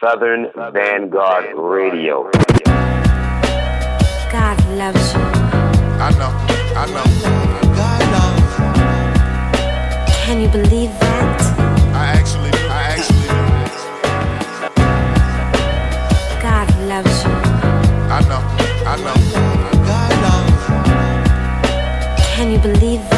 Southern Vanguard Radio. God loves you. I know, I know. God loves. Can you believe that? I actually, I actually do. God loves you. I know, I know. God loves. Can you believe that?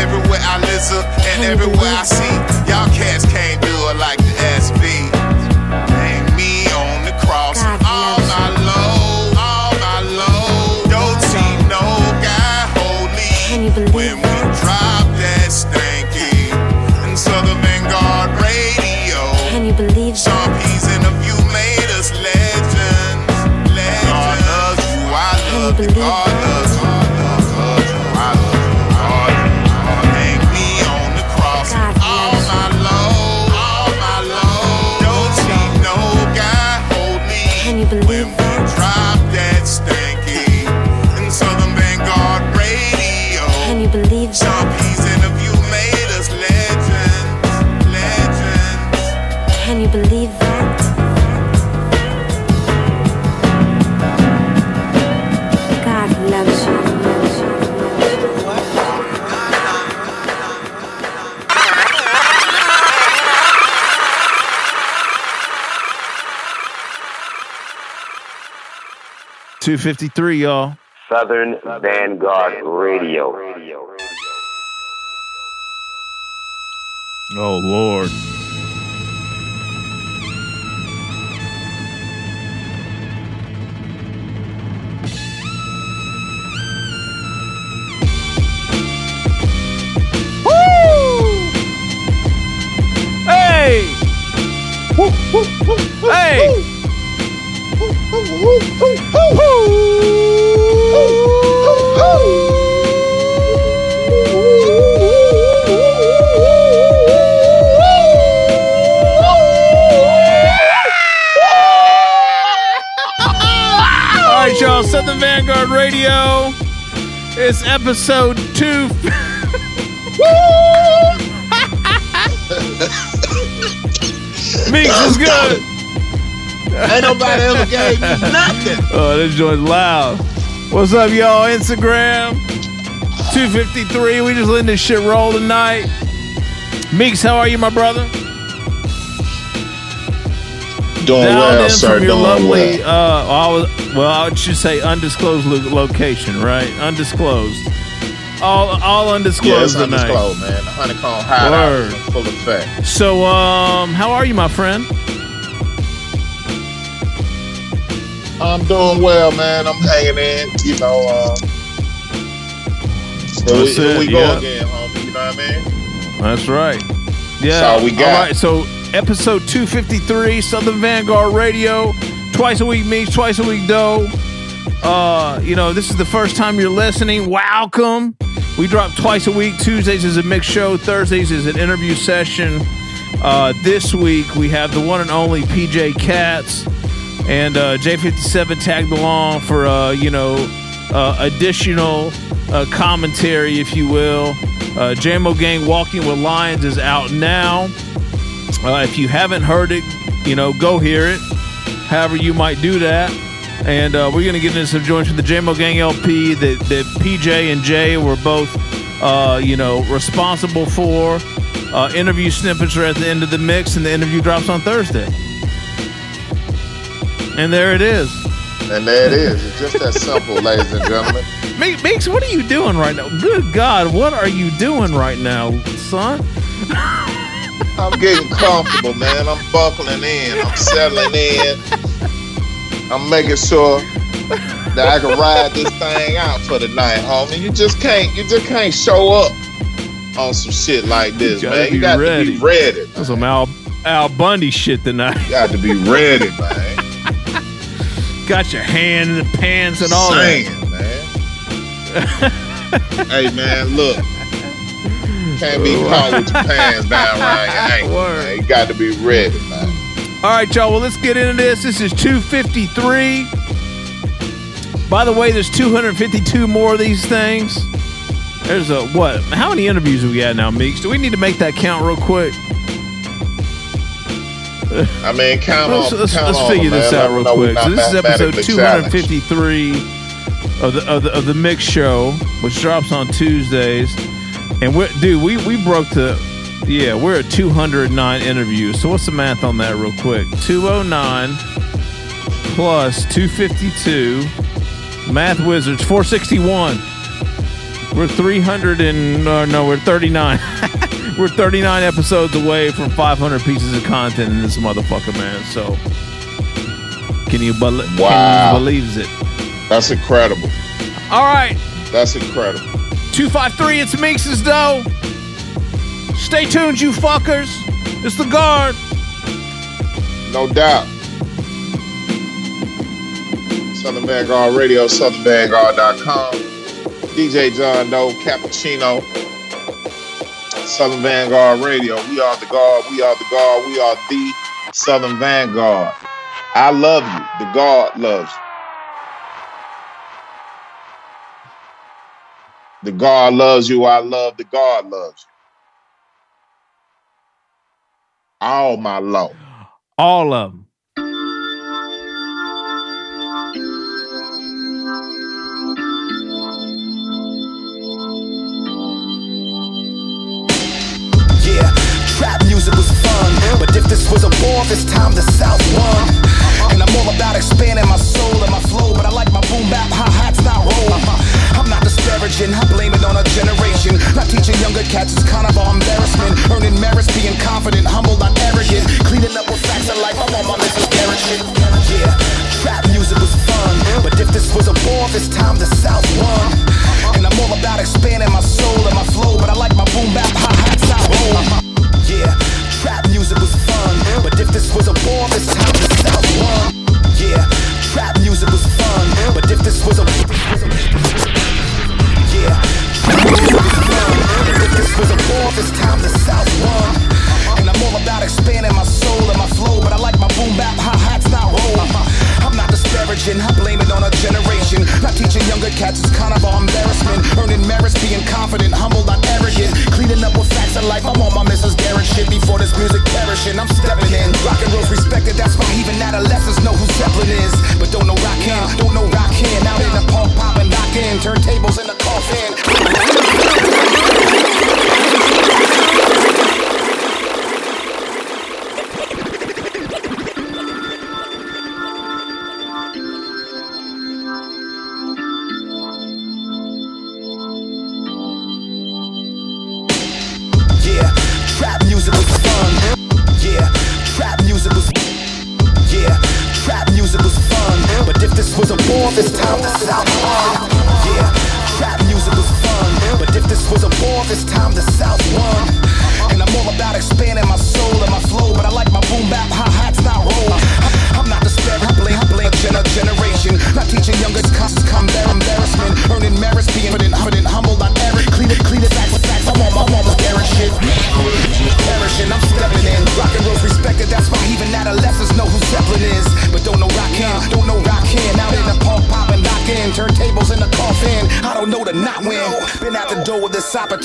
Everywhere I listen and everywhere I see, y'all cats can't do it like 253, y'all. Southern Vanguard Radio. Oh, Lord. Woo! Hey! Woo, woo, hey! Right, y'all. Southern Vanguard Radio. It's episode two. Meeks is good. Ain't nobody ever gave me nothing. Oh, this joint's loud. What's up, y'all? Instagram 253. We just letting this shit roll tonight. Meeks, how are you, my brother? Doing Down well, sir. Doing lovely, well. uh, I was, well, I should say undisclosed lo- location, right? Undisclosed. All, all Yeah, undisclosed it's tonight. undisclosed, man. The honeycomb hideout Word. is in full effect. So, um, how are you, my friend? I'm doing well, man. I'm hanging in. You know, uh, here we, here we go yeah. again, homie. You know what I mean? That's right. Yeah. That's all we got. All right. So episode 253, Southern Vanguard Radio. Twice a week Meeks, twice a week dough. Uh, you know, this is the first time you're listening. Welcome. We drop twice a week. Tuesdays is a mixed show. Thursdays is an interview session. Uh, this week we have the one and only PJ Katz and uh, J57 tagged along for uh, you know uh, additional uh, commentary, if you will. Uh, JMO Gang Walking with Lions is out now. Uh, if you haven't heard it, you know, go hear it. However, you might do that. And uh, we're going to get into some joints from the JMO Gang LP that, that PJ and Jay were both, you know, responsible for. Interview snippets are at the end of the mix, and the interview drops on Thursday. And there it is. And there it is. It's just that simple, ladies and gentlemen. Mix, what are you doing right now? Good God, what are you doing right now, son? I'm getting comfortable, man. I'm buckling in. I'm settling in. I'm making sure that I can ride this thing out for the night, homie. You just can't. You just can't show up on some shit like this, gotta man. You got ready. to be ready. That's some Al, Al Bundy shit tonight. You got to be ready, man. Got your hand in the pants and all that. Saying, man. hey, man, look. Can't be caught with your pants down around your ankles, Word. man. You got to be ready, man. All right, y'all. Well, let's get into this. This is 253. By the way, there's 252 more of these things. There's a what? How many interviews have we got now, Meeks? Do we need to make that count real quick? I mean, count Let's, on. let's, count let's on, figure man. this Let out real quick. So this is episode mathematically challenged. 253 of the, of the of the mix show, which drops on Tuesdays. And we dude, we we broke the yeah, we're at 209 interviews. So what's the math on that real quick? 209 plus 252 Math Wizards 461. We're 300 and uh, no, we're 39. we're 39 episodes away from 500 pieces of content in this motherfucker, man. So can you, bel can you believe it? That's incredible. All right, That's incredible. 253, it's Meeks' dough. Stay tuned, you fuckers. It's the guard. No doubt. Southern Vanguard Radio, SouthernVanguard.com. DJ John Doe, Cappuccino. Southern Vanguard Radio. We are the guard. We are the guard. We are the Southern Vanguard. I love you. The guard loves you. The guard loves you. I love the guard loves you. All my love. All of them. Trap music was fun. But if this was a war, this time the South won. And I'm all about expanding my soul and my flow. But I like my boom bap, hi hats, not roll. I'm not disparaging, I blame it on a generation. Not teaching younger cats is kind of an embarrassment. Earning merits, being confident, humble, not arrogant. Cleaning up with facts of life, I'm on my Mrs. Garrett shit. Yeah, trap music was fun. But if this was a war, this time the South won. And I'm all about expanding my soul and my flow. But I like my boom bap, hi hats, not roll. Trap music was fun. But if this was a war, this time the South won. Yeah, trap music was fun. But if this was a yeah, trap music was fun. But if this was a war, this time the South won. And I'm all about expanding my soul and my flow. But I like my boom bap, hi hats, not roll. Disparaging, I blame it on a generation. Not teaching younger cats is kind of an embarrassment. Earning merits, being confident, humble, not arrogant. Cleaning up with facts of life, I'm on my Mrs. Garrett shit before this music perishing. I'm stepping in. Rock and roll's respected, that's why even adolescents know who Zeppelin is. But don't know rockin', don't know rockin'. Out in the punk poppin', knockin', turntables in the coffin.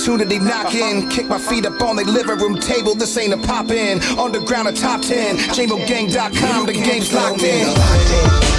Opportunity knock in. Kick my feet up on the living room table. This ain't a pop in. Underground or top 10. JMOGang.com, the game's locked in.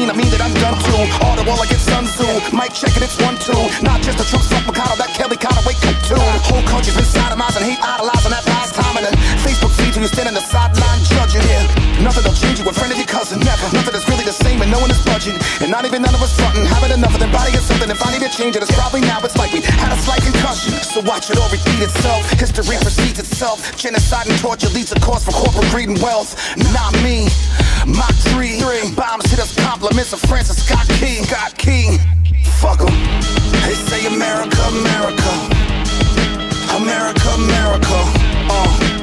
Mean, I mean that I'm done too. Audible like it's Sun Tzu. Mic checking, it's one, two. Not just a Trump fuck Mikado, that Kelly Conway cut too. Whole country's been sodomizing, hate idolizing that last time. And then Facebook feed you, you stand on the sideline judging. Yeah, nothing will change you in front of your cousin. Never. Nothing is really the same and no one is budging. And not even none of us fronting. Having enough of them body or something. If I need to change it, it's probably now. It's like we had a slight concussion. So watch it all repeat itself. History precedes itself. Genocide and torture leads a cause for corporate greed and wealth. Not me. Mach 3. three. Bombs hit us compliments of Francis Scott Key. Scott Key. Fuck 'em. They say America, America. America, America. Uh.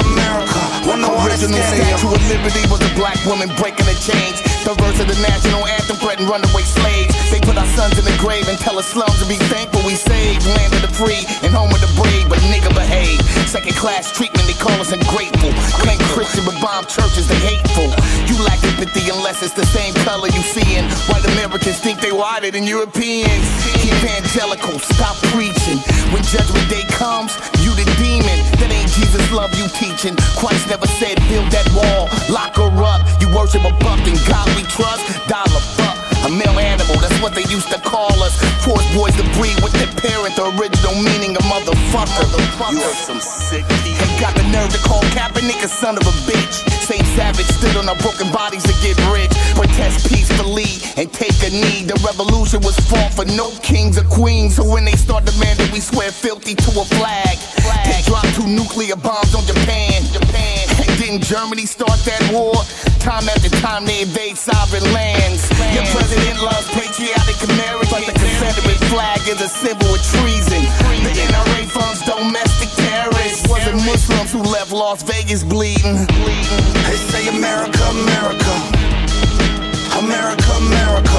America. Wonder Original scared of you. Statue of Liberty was a black woman breaking the chains. The verse of the national anthem threatened runaway slaves. They put our sons in the grave and tell us slums to be thankful we saved. Land of the free and home of the brave, but nigga behave. Second class treatment, they call us ungrateful. Claim Christian, but bomb churches, they hateful. You lack empathy unless it's the same color you seeing. White Americans think they whiter than Europeans. Evangelical, stop preaching. When judgment day comes, you the demon. That ain't Jesus love you teaching. Christ never said build that wall, lock her up. You worship a buck and God we trust. Dollar buck, a male animal that's what they used to call us. Force boys to breed with their parent, the original meaning of motherfucker. You are some sick Ain't got the nerve to call Kaepernick a son of a bitch. Same savage stood on our broken bodies to get rich. Protest peacefully and take a knee. The revolution was fought for no kings or queens. So when they start demanding, we swear filthy to a flag. They dropped two nuclear bombs on Japan. Japan. Didn't Germany start that war? Time after time they invade sovereign lands. Your president loves patriotic Americans. But the Confederate flag is a symbol of treason. The NRA funds domestic terrorists. Wasn't Muslims who left Las Vegas bleeding. They say America, America. America, America.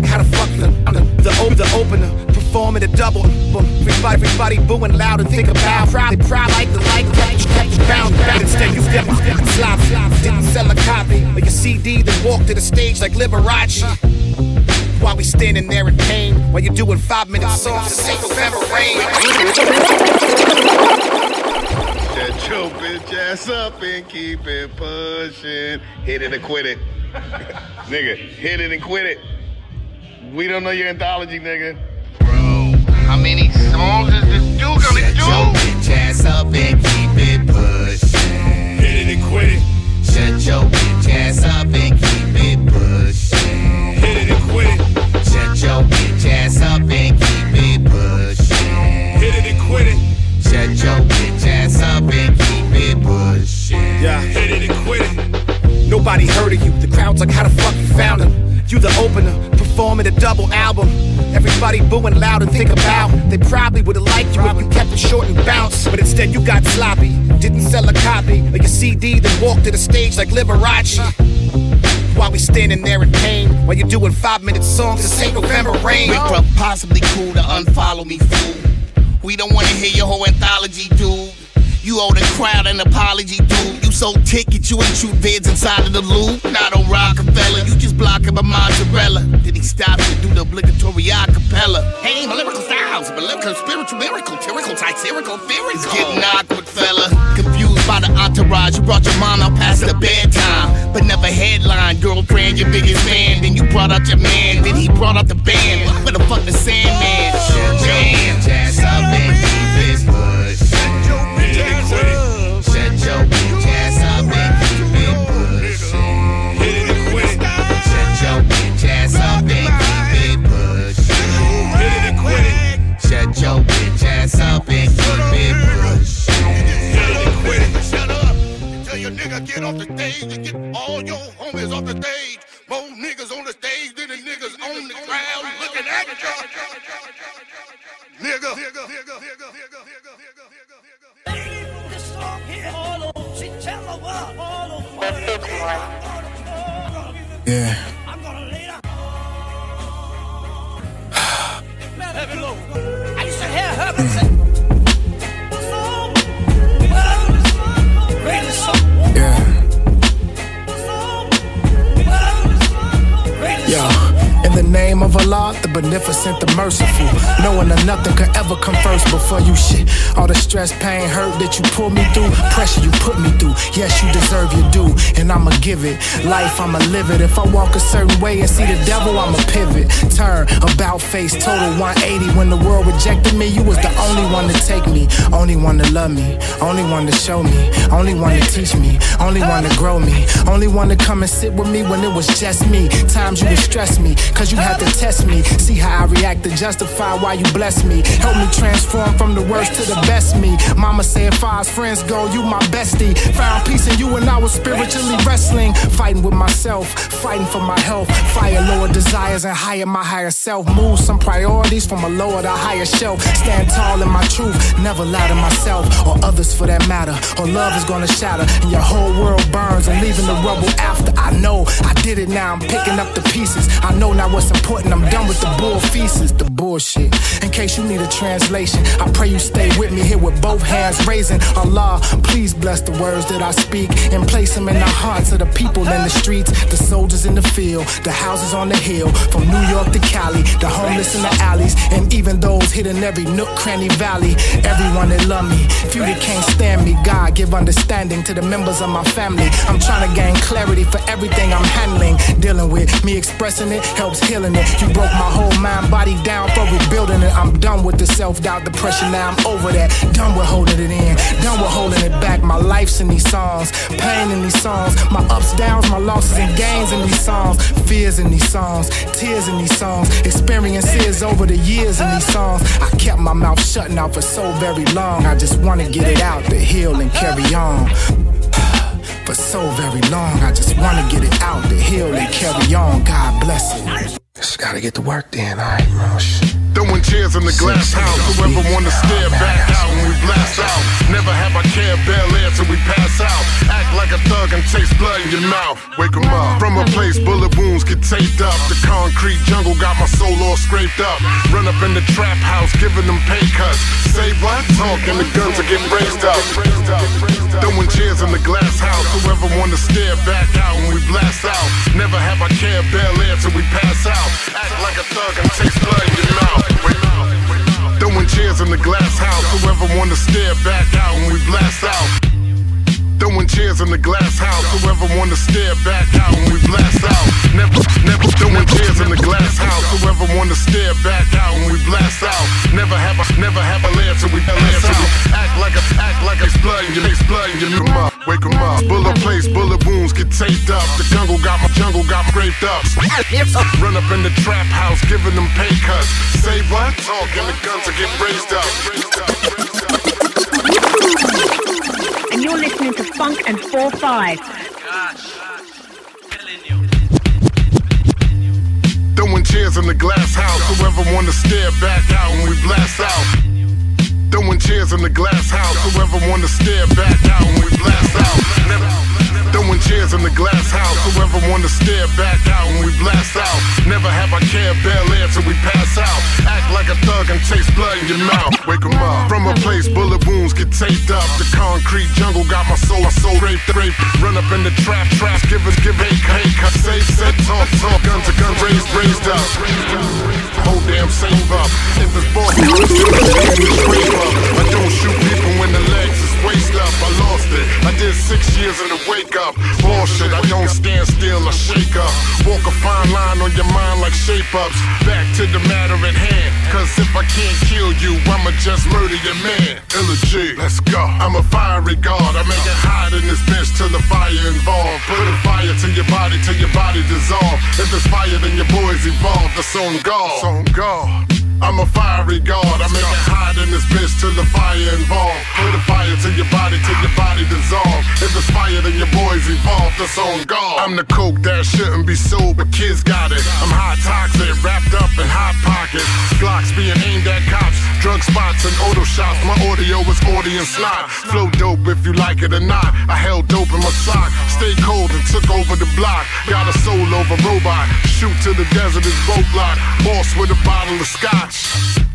Like, how the fuck the, the, op- the opener, performing a double. Everybody, everybody booing loud and think about proud. Proud like the like, like, bound, bound. Instead, you didn't slop, didn't sell a copy of your CD, then walk to the stage like Liberace. While we standing there in pain, while you're doing five minute songs to sing November rain. Shut your bitch ass up and keep it pushing. Hit it and quit it. nigga, hit it and quit it. We don't know your anthology, nigga. Bro, how many songs is this dude gonna Shut your do? bitch ass up and keep it pushing. Hit it and quit it. Shut your bitch ass up and keep it pushing. Hit it and quit it. Shut your bitch ass up and keep it pushing. Hit it and quit it. Shut your bitch ass up and keep it pushing. Yeah, hit it and quit it. Nobody heard of you. The crowd's like, how the fuck you found him? You the opener, performing a double album. Everybody booing loud and think about. They probably would've liked you if you kept it short and bounce. But instead, you got sloppy. Didn't sell a copy of your CD, then walked to the stage like Liberace. While we standing there in pain, while you're doing five minute songs to sing November rain. We pro- possibly cool to unfollow me, fool. We don't wanna hear your whole anthology, dude. You owe the crowd an apology, dude. You sold tickets, you ain't shoot vids inside of the loop. Not on Rockefeller, you just blocking my mozzarella. Then he stops to do the obligatory acapella. Hey, my lyrical styles, my lyrical spiritual miracle, tyrical, tyrical, It's getting awkward, fella. Confused by the entourage, you brought your mom out past the bedtime. But never headline, girlfriend, your biggest fan. Then you brought out your man, then he brought out the band. Where the fuck the Sandman? Shut your bitch get off the stage and get all your homies off the stage. More niggas on the stage than the niggas on the crowd looking at you. Nigga. Nigga. Nigga. Nigga. Nigga. Nigga. Nigga. Yeah. Yeah. In the name of Allah, the beneficent, the merciful. Knowing that nothing could ever come first before you shit. All the stress, pain, hurt that you pull me through, pressure you put me through. Yes, you deserve your due, and I'ma give it. Life, I'ma live it. If I walk a certain way and see the devil, I'ma pivot. Turn, about face, total 180. When the world rejected me, you was the only one to take me. Only one to love me. Only one to show me. Only one to teach me. Only one to grow me. Only one to come and sit with me when it was just me. Times you would stress me, cause you had to test me. See how I react to justify why you bless me. Help me transform from the worst to the best me. Mama said, far friends go, you my bestie. Found peace in you and I was spiritually wrestling. Fighting with myself, fighting for my health. Fire lower desires and higher my higher self. Move some priorities from a lower to higher shelf. Stand tall in my truth, never lie to myself or others for that matter. Or love is gonna shatter and your whole world burns and leaving the rubble after. I know I did it now, I'm picking up the pieces. I know now what's important, I'm done with the bull feces, the bullshit. In case you need a translation, I pray you stay with me here with both hands raising. Allah, please bless the words that I speak and place them in the hearts of the people in the streets, the soldiers in the field, the houses on the hill, from New York to Cali, the homeless in the alleys, and even those hidden every nook, cranny, valley. Everyone that love me, few that can't stand me. God, give understanding to the members of my family. I'm trying to gain clarity for everything I'm handling, dealing with. Me expressing it helps healing it. You broke my whole mind, body down for rebuilding it. I'm done with the self doubt, depression. Now I'm over that. Done with holding it in, done with holding it back. My life's in these songs, pain in these songs, my ups, downs, my losses and gains in these songs, fears in these songs, tears in these songs, experiences over the years in these songs. I kept my mouth shut now for so very long. I just wanna get it out to heal and carry on. For so very long, I just wanna get it out the heal and carry on. God bless it. Just gotta get to work then, alright, bro. Throwing chairs in the glass house. Whoever wanna stare back out when we blast out. Never have I care Bel Air till we pass out. Act like a thug and taste blood in your mouth. Wake 'em up. From a place bullet wounds get taped up. The concrete jungle got my soul all scraped up. Run up in the trap house, giving them pay cuts. Say what? Talking the guns are getting raised up. Throwing chairs in the glass house. Whoever wanna stare back out when we blast out. Never have I care Bel Air till we pass out. Act like a thug and taste blood in your mouth. Throwing chairs in the glass house. Whoever wanna stare back out when we blast out. Throwing chairs in the glass house. Whoever wanna stare back out when we blast out. Never, never throwing chairs in the glass house. Whoever wanna stare back out when we blast out. Never have a, never have a lair till we blast out. Act like a, act like it's blood in your, it's blood in your up, wake 'em up. Bullet place, bullet wounds get taped up. The jungle got my jungle got scraped up. Run up in the trap house, giving them pay cuts. Say what? Talking the guns are getting raised up. You're listening to Funk and 4-5. Throwing chairs in the glass house. Whoever wanna stare back out when we blast out. Throwing chairs in the glass house. Whoever wanna stare back out when we blast out. Never. Throwing chairs in the glass house. Whoever wanna stare back out when we blast out. Never have I cared Bel Air till we pass out. Act like a thug and taste blood in your mouth. Wake 'em up. From a place bullet wounds get taped up. The concrete jungle got my soul, my soul raped, raped. Run up in the trap, trap, give us, give hey, hey, cut, say, set, talk, talk, guns to guns raised, raised up. Whole damn save up. If it's up. I don't shoot people when the lost it. I did six years in the wake up. Bullshit, I don't stand still, I shake up. Walk a fine line on your mind like shape ups. Back to the matter at hand. Cause if I can't kill you, I'ma just murder your man. Illa Ghee, let's go. I'm a fiery god. I make it hot in this bitch till the fire involved. Put a fire to your body till your body dissolve. If it's fire, then your boys evolve. That's on God. That's on God. I'm a fiery god. I make it hot in this bitch till the fire involved. Put a fire to your body till your body dissolve. If it's fire, then your boys evolve. That's on God. I'm the coke that shouldn't be sold, but kids got it. I'm hot toxic, wrapped up in hot pockets. Glocks being aimed at cops, drug spots and auto shops. My audio is audience slot. Flow dope if you like it or not. I held dope in my sock. Stay cold and took over the block. Got a soul over robot. Shoot to the desert is roadblock. Boss with a bottle of scotch. Go.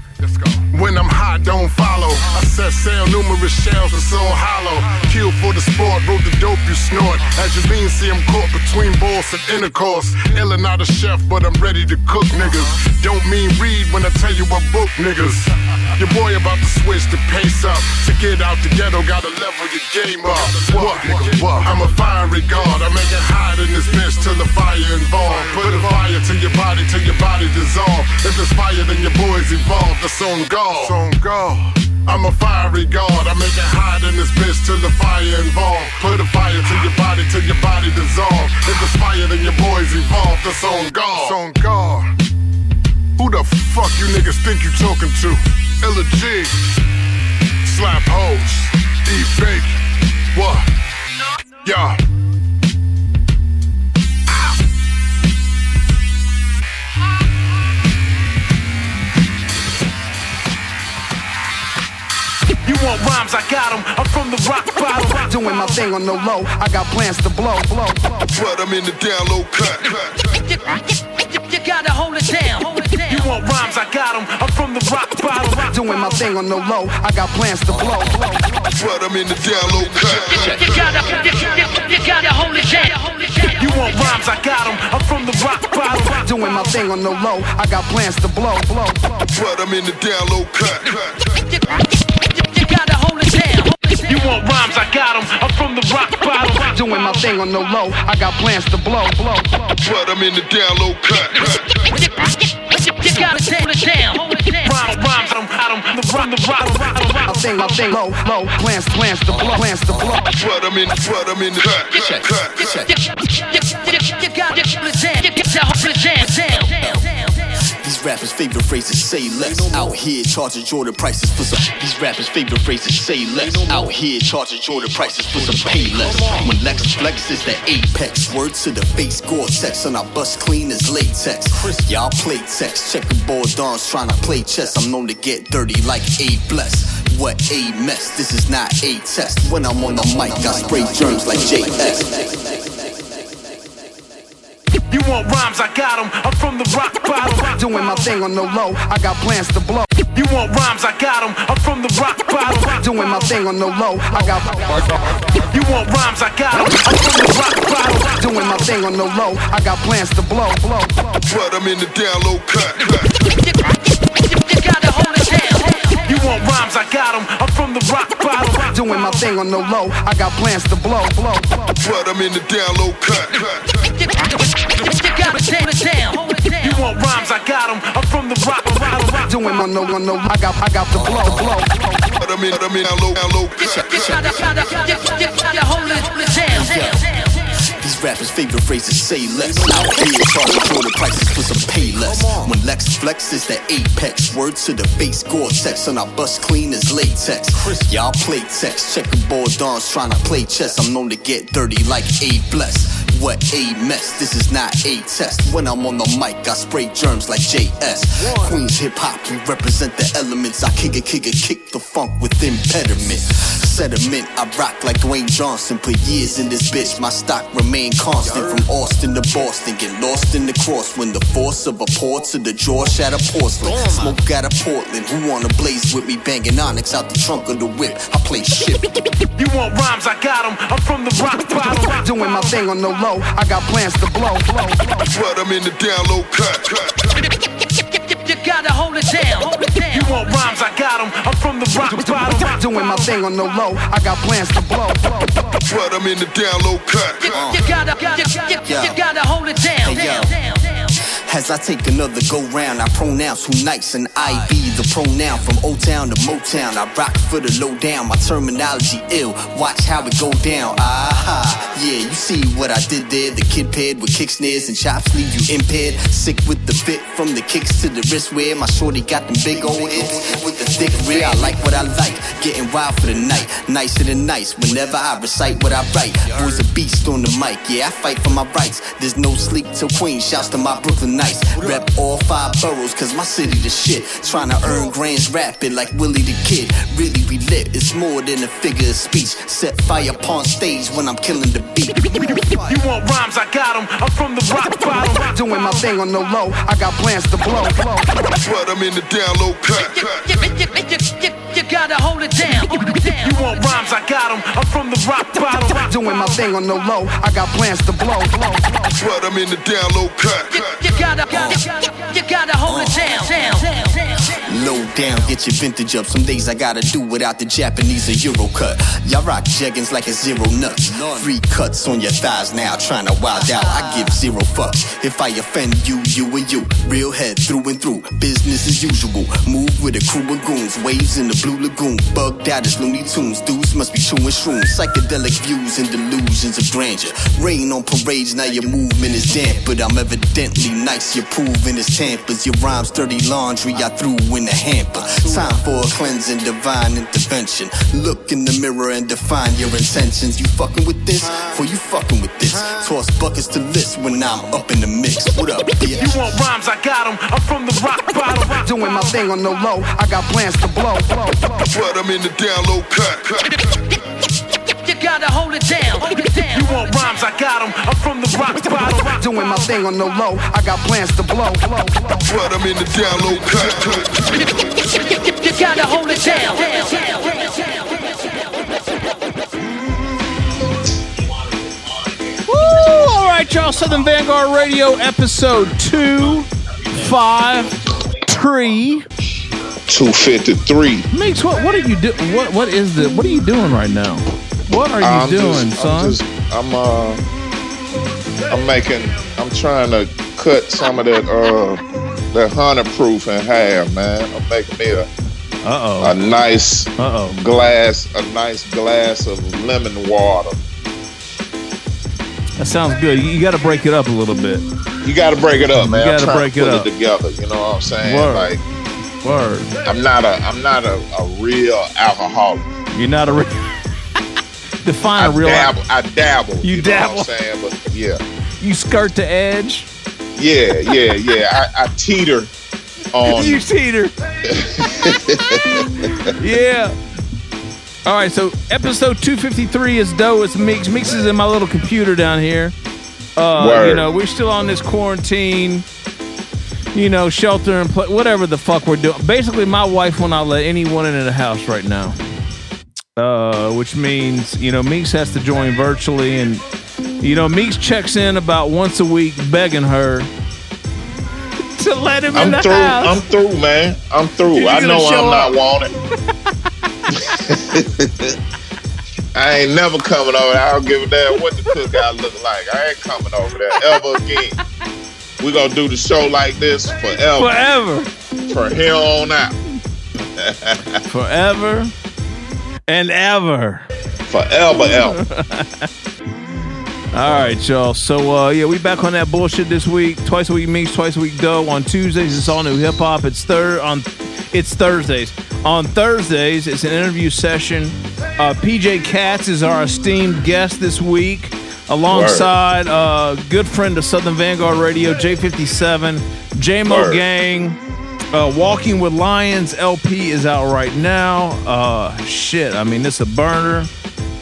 When I'm hot, don't follow. I set sail numerous shells and so hollow. Kill for the sport, wrote the dope you snort. As you lean, see I'm caught between balls and intercourse. Ill and not a chef, but I'm ready to cook niggas. Don't mean read when I tell you a book niggas. Your boy about to switch the pace up. To get out the ghetto, gotta level your game up. What? What? I'm a fiery god. I make it hot in this bitch till the fire involved. Put a fire to your body till your body dissolve. If it's fire, then your boys evolve. That's on God. on God. I'm a fiery god. I make it hot in this bitch till the fire involved. Put a fire to your body till your body dissolve. If it's fire, then your boys evolve. That's on God. That's on God. Who the fuck you niggas think you talking to? Illa Ghee. Slap hoes. Eat bake. What? Yeah. You want rhymes? I got 'em. I'm from the rock bottom. Doing my thing on the low, I got plans to blow, blow, blow. But I'm in the down low cut. You gotta hold it down. You want rhymes? I got 'em. I'm from the rock bottom. Doing my thing on the low, I got plans to blow, blow. But I'm in the down low cut. You gotta, you, you, you gotta hold it down. You want rhymes? I got 'em. I'm from the rock bottom. Doing my thing on the low, I got plans to blow, blow, blow. But I'm in the down low cut. You want rhymes? I got 'em. I'm from the rock bottom. Doing my thing on the low, I got plans to blow, blow, blow. But I'm in the down low cut. You gotta hold it down. Rhyme, rhymes, I'm out 'em. The rock, the rock, the rock, the My rock. thing, my thing, low, low, plans, plans to blow, plans to blow. But I'm in, but I'm in the cut. cut, cut, cut. You, gotta hold it down. You gotta hold it down. down. Rappers' favorite phrases say less. Out here charging Jordan prices for some. These rappers' favorite phrases say less. Out here charging Jordan prices for some pay less. When Lex Flex is the apex. Word to the face, Gore-Tex and I bust clean as latex. Y'all play text, checkerboard dons trying to play chess. I'm known to get dirty like A bless. What a mess, this is not a test. When I'm on the mic, I spray germs like JS. You want rhymes? I got 'em. I'm from the rock bottom. Doing my thing on the low, I got plans to blow. You want rhymes? I got 'em. I'm from the rock bottom. Doing my thing on the low, I got. You want rhymes? I got 'em. I'm from the rock bottom. Doing my thing on the low, I got plans to blow, blow, blow. But I'm in the down low cut. cut. You, you, you gotta want rhymes? I got 'em. I'm from the rock bottom. Doing my thing on the low, I got plans to blow, blow, blow. But I'm in the down low cut. cut. You, you, you gotta hold it down. You want rhymes? I got 'em. I'm from the rock bottom. Doing my no, no, no, I got, I got the blow, blow, blow. But I'm in, but I'm in down low, down low cut. You gotta, gotta, you, you gotta hold it, hold it down. These rappers' favorite phrases say less. Out here charging Jordan prices for some pay less. When Lex Flex is the apex. Word to the face, Gore-Tex And our bus clean as latex. Y'all play text, checkerboard dons trying to play chess. I'm known to get dirty like A bless. What a mess, this is not a test. When I'm on the mic, I spray germs like JS. Queens hip hop, we represent the elements. I kick it, kick it, kick the funk with impediment. Sediment, I rock like Dwayne Johnson. Put years in this bitch, my stock remain constant. From Austin to Boston, get lost in the cross. When the force of a pour to the jaw shatter porcelain. Smoke out of Portland, who wanna blaze with me? Banging onyx out the trunk of the whip. I play shit. You want rhymes? I got 'em. I'm from the rock bottom. Doing my thing on the low, I got plans to blow, blow, blow. But I'm in the down low cut. cut. You gotta hold it down. You want rhymes? I got 'em. I'm from the rock bottom. Doing my thing on the low, I got plans to blow, blow, blow. But I'm in the down low cut. You gotta, you, you, you gotta hold it down. Hey, yo. down, down, down. As I take another go round, I pronounce who nice and I be the pronoun from Old Town to Motown. I rock for the low down, my terminology ill. Watch how it go down. Aha, yeah, you see what I did there. The kid paired with kick snares and chops leave you impaired. Sick with the fit from the kicks to the wrist wear. My shorty got them big old hips with the thick rear. I like what I like, getting wild for the night. Nicer than nice whenever I recite what I write. Boys a beast on the mic, yeah, I fight for my rights. There's no sleep till Queen shouts to my Brooklyn Nights. Rep all five boroughs, cause my city the shit. Trying to earn grands rapping like Willie the Kid. Really, we lit, it's more than a figure of speech. Set fire upon stage when I'm killing the beat. You want rhymes? I got 'em. I'm from the rock bottom. Doing my thing on the low, I got plans to blow, blow, blow. But I'm in the down low cut. Gotta hold it down. You want rhymes? I got 'em. I'm from the rock bottom. Doing my thing on the low, I got plans to blow. blow, blow. But I'm in the down low cut. You gotta, you gotta hold it down, down, down, down. Low down, get your vintage up. Some days I gotta do without the Japanese or Euro cut. Y'all rock jeggings like a zero nut. Free cuts on your thighs now, trying to wild out. I give zero fucks. If I offend you, you and you. Real head through and through. Business as usual. Move with a crew of goons. Waves in the blue lagoon. Bugged out as Looney Tunes. Dudes must be chewing shrooms. Psychedelic views and delusions of grandeur. Rain on parades, now your movement is damp. But I'm evidently nice. You're proving it's tampers. Your rhymes dirty laundry. I threw in the hamper. Time for a cleansing, divine intervention. Look in the mirror and define your intentions. You fucking with this? for you fucking with this? Toss buckets to list when I'm up in the mix. What up, bitch? You want rhymes? I got 'em. I'm from the rock bottom. Doing my thing on the low, I got plans to blow. blow, blow. But I'm in the down low cut. You gotta hold it down. You want rhymes? I got 'em. I'm from the rock bottom. Doing my thing on the low, I got plans to blow. blow, blow. But I'm in the down low cut. You gotta hold it down. Woo! All right, y'all. Southern Vanguard Radio, episode two, five, three. 253. Mix, what what are you doing? What what is the what are you doing right now? What are you I'm doing, just, son? I'm uh, I'm making, I'm trying to cut some of that uh, that honey proof in half, man. I'm making me a Uh a nice oh. glass, a nice glass of lemon water. That sounds good. You, got to break it up a little bit. You got to break it up, man. You gotta break to it put up. it together. You know what I'm saying? Word. Like, Word. I'm not a, I'm not a, a real alcoholic. You're not a real. Define I a real. dabble. I dabble. You know dabble. Saying, but yeah, You skirt the edge. yeah, yeah, yeah. I, I teeter on. you teeter. yeah. All right, so episode 253 is Doe. It's Meeks. Meeks is in my little computer down here. Uh, you know, we're still on this quarantine, you know, shelter and play, whatever the fuck we're doing. Basically, my wife will not let anyone into the house right now. Uh, which means, you know, Meeks has to join virtually. And, you know, Meeks checks in about once a week begging her to let him in I'm the through. house. I'm through, man. I'm through. I know I'm up? not wanted. I ain't never coming over there. I don't give a damn what the cookout look like. I ain't coming over there ever again. We gonna do the show like this forever. Forever. From here on out. Forever and ever. Forever, ever. All right, y'all. So uh, yeah, we back on that bullshit this week. Twice a week meets, twice a week dough. On Tuesdays, it's all new hip hop. It's third on. It's Thursdays. On Thursdays, it's an interview session. Uh, PJ Katz is our esteemed guest this week, alongside uh, good friend of Southern Vanguard Radio, J57, JMO Word. Gang. Uh, Walking with Lions LP is out right now. Uh, shit, I mean, it's a burner.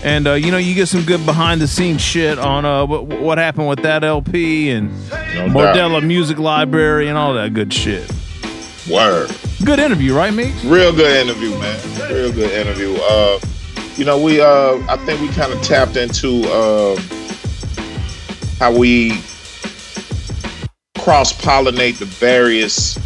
And uh, you know, you get some good behind the scenes shit on uh, what, what happened with that LP and No Bordella Music Library and all that good shit. Word. Good interview, right, Meeks? Real good interview, man. Real good interview. Uh, you know, we uh, I think we kind of tapped into uh, how we cross pollinate the various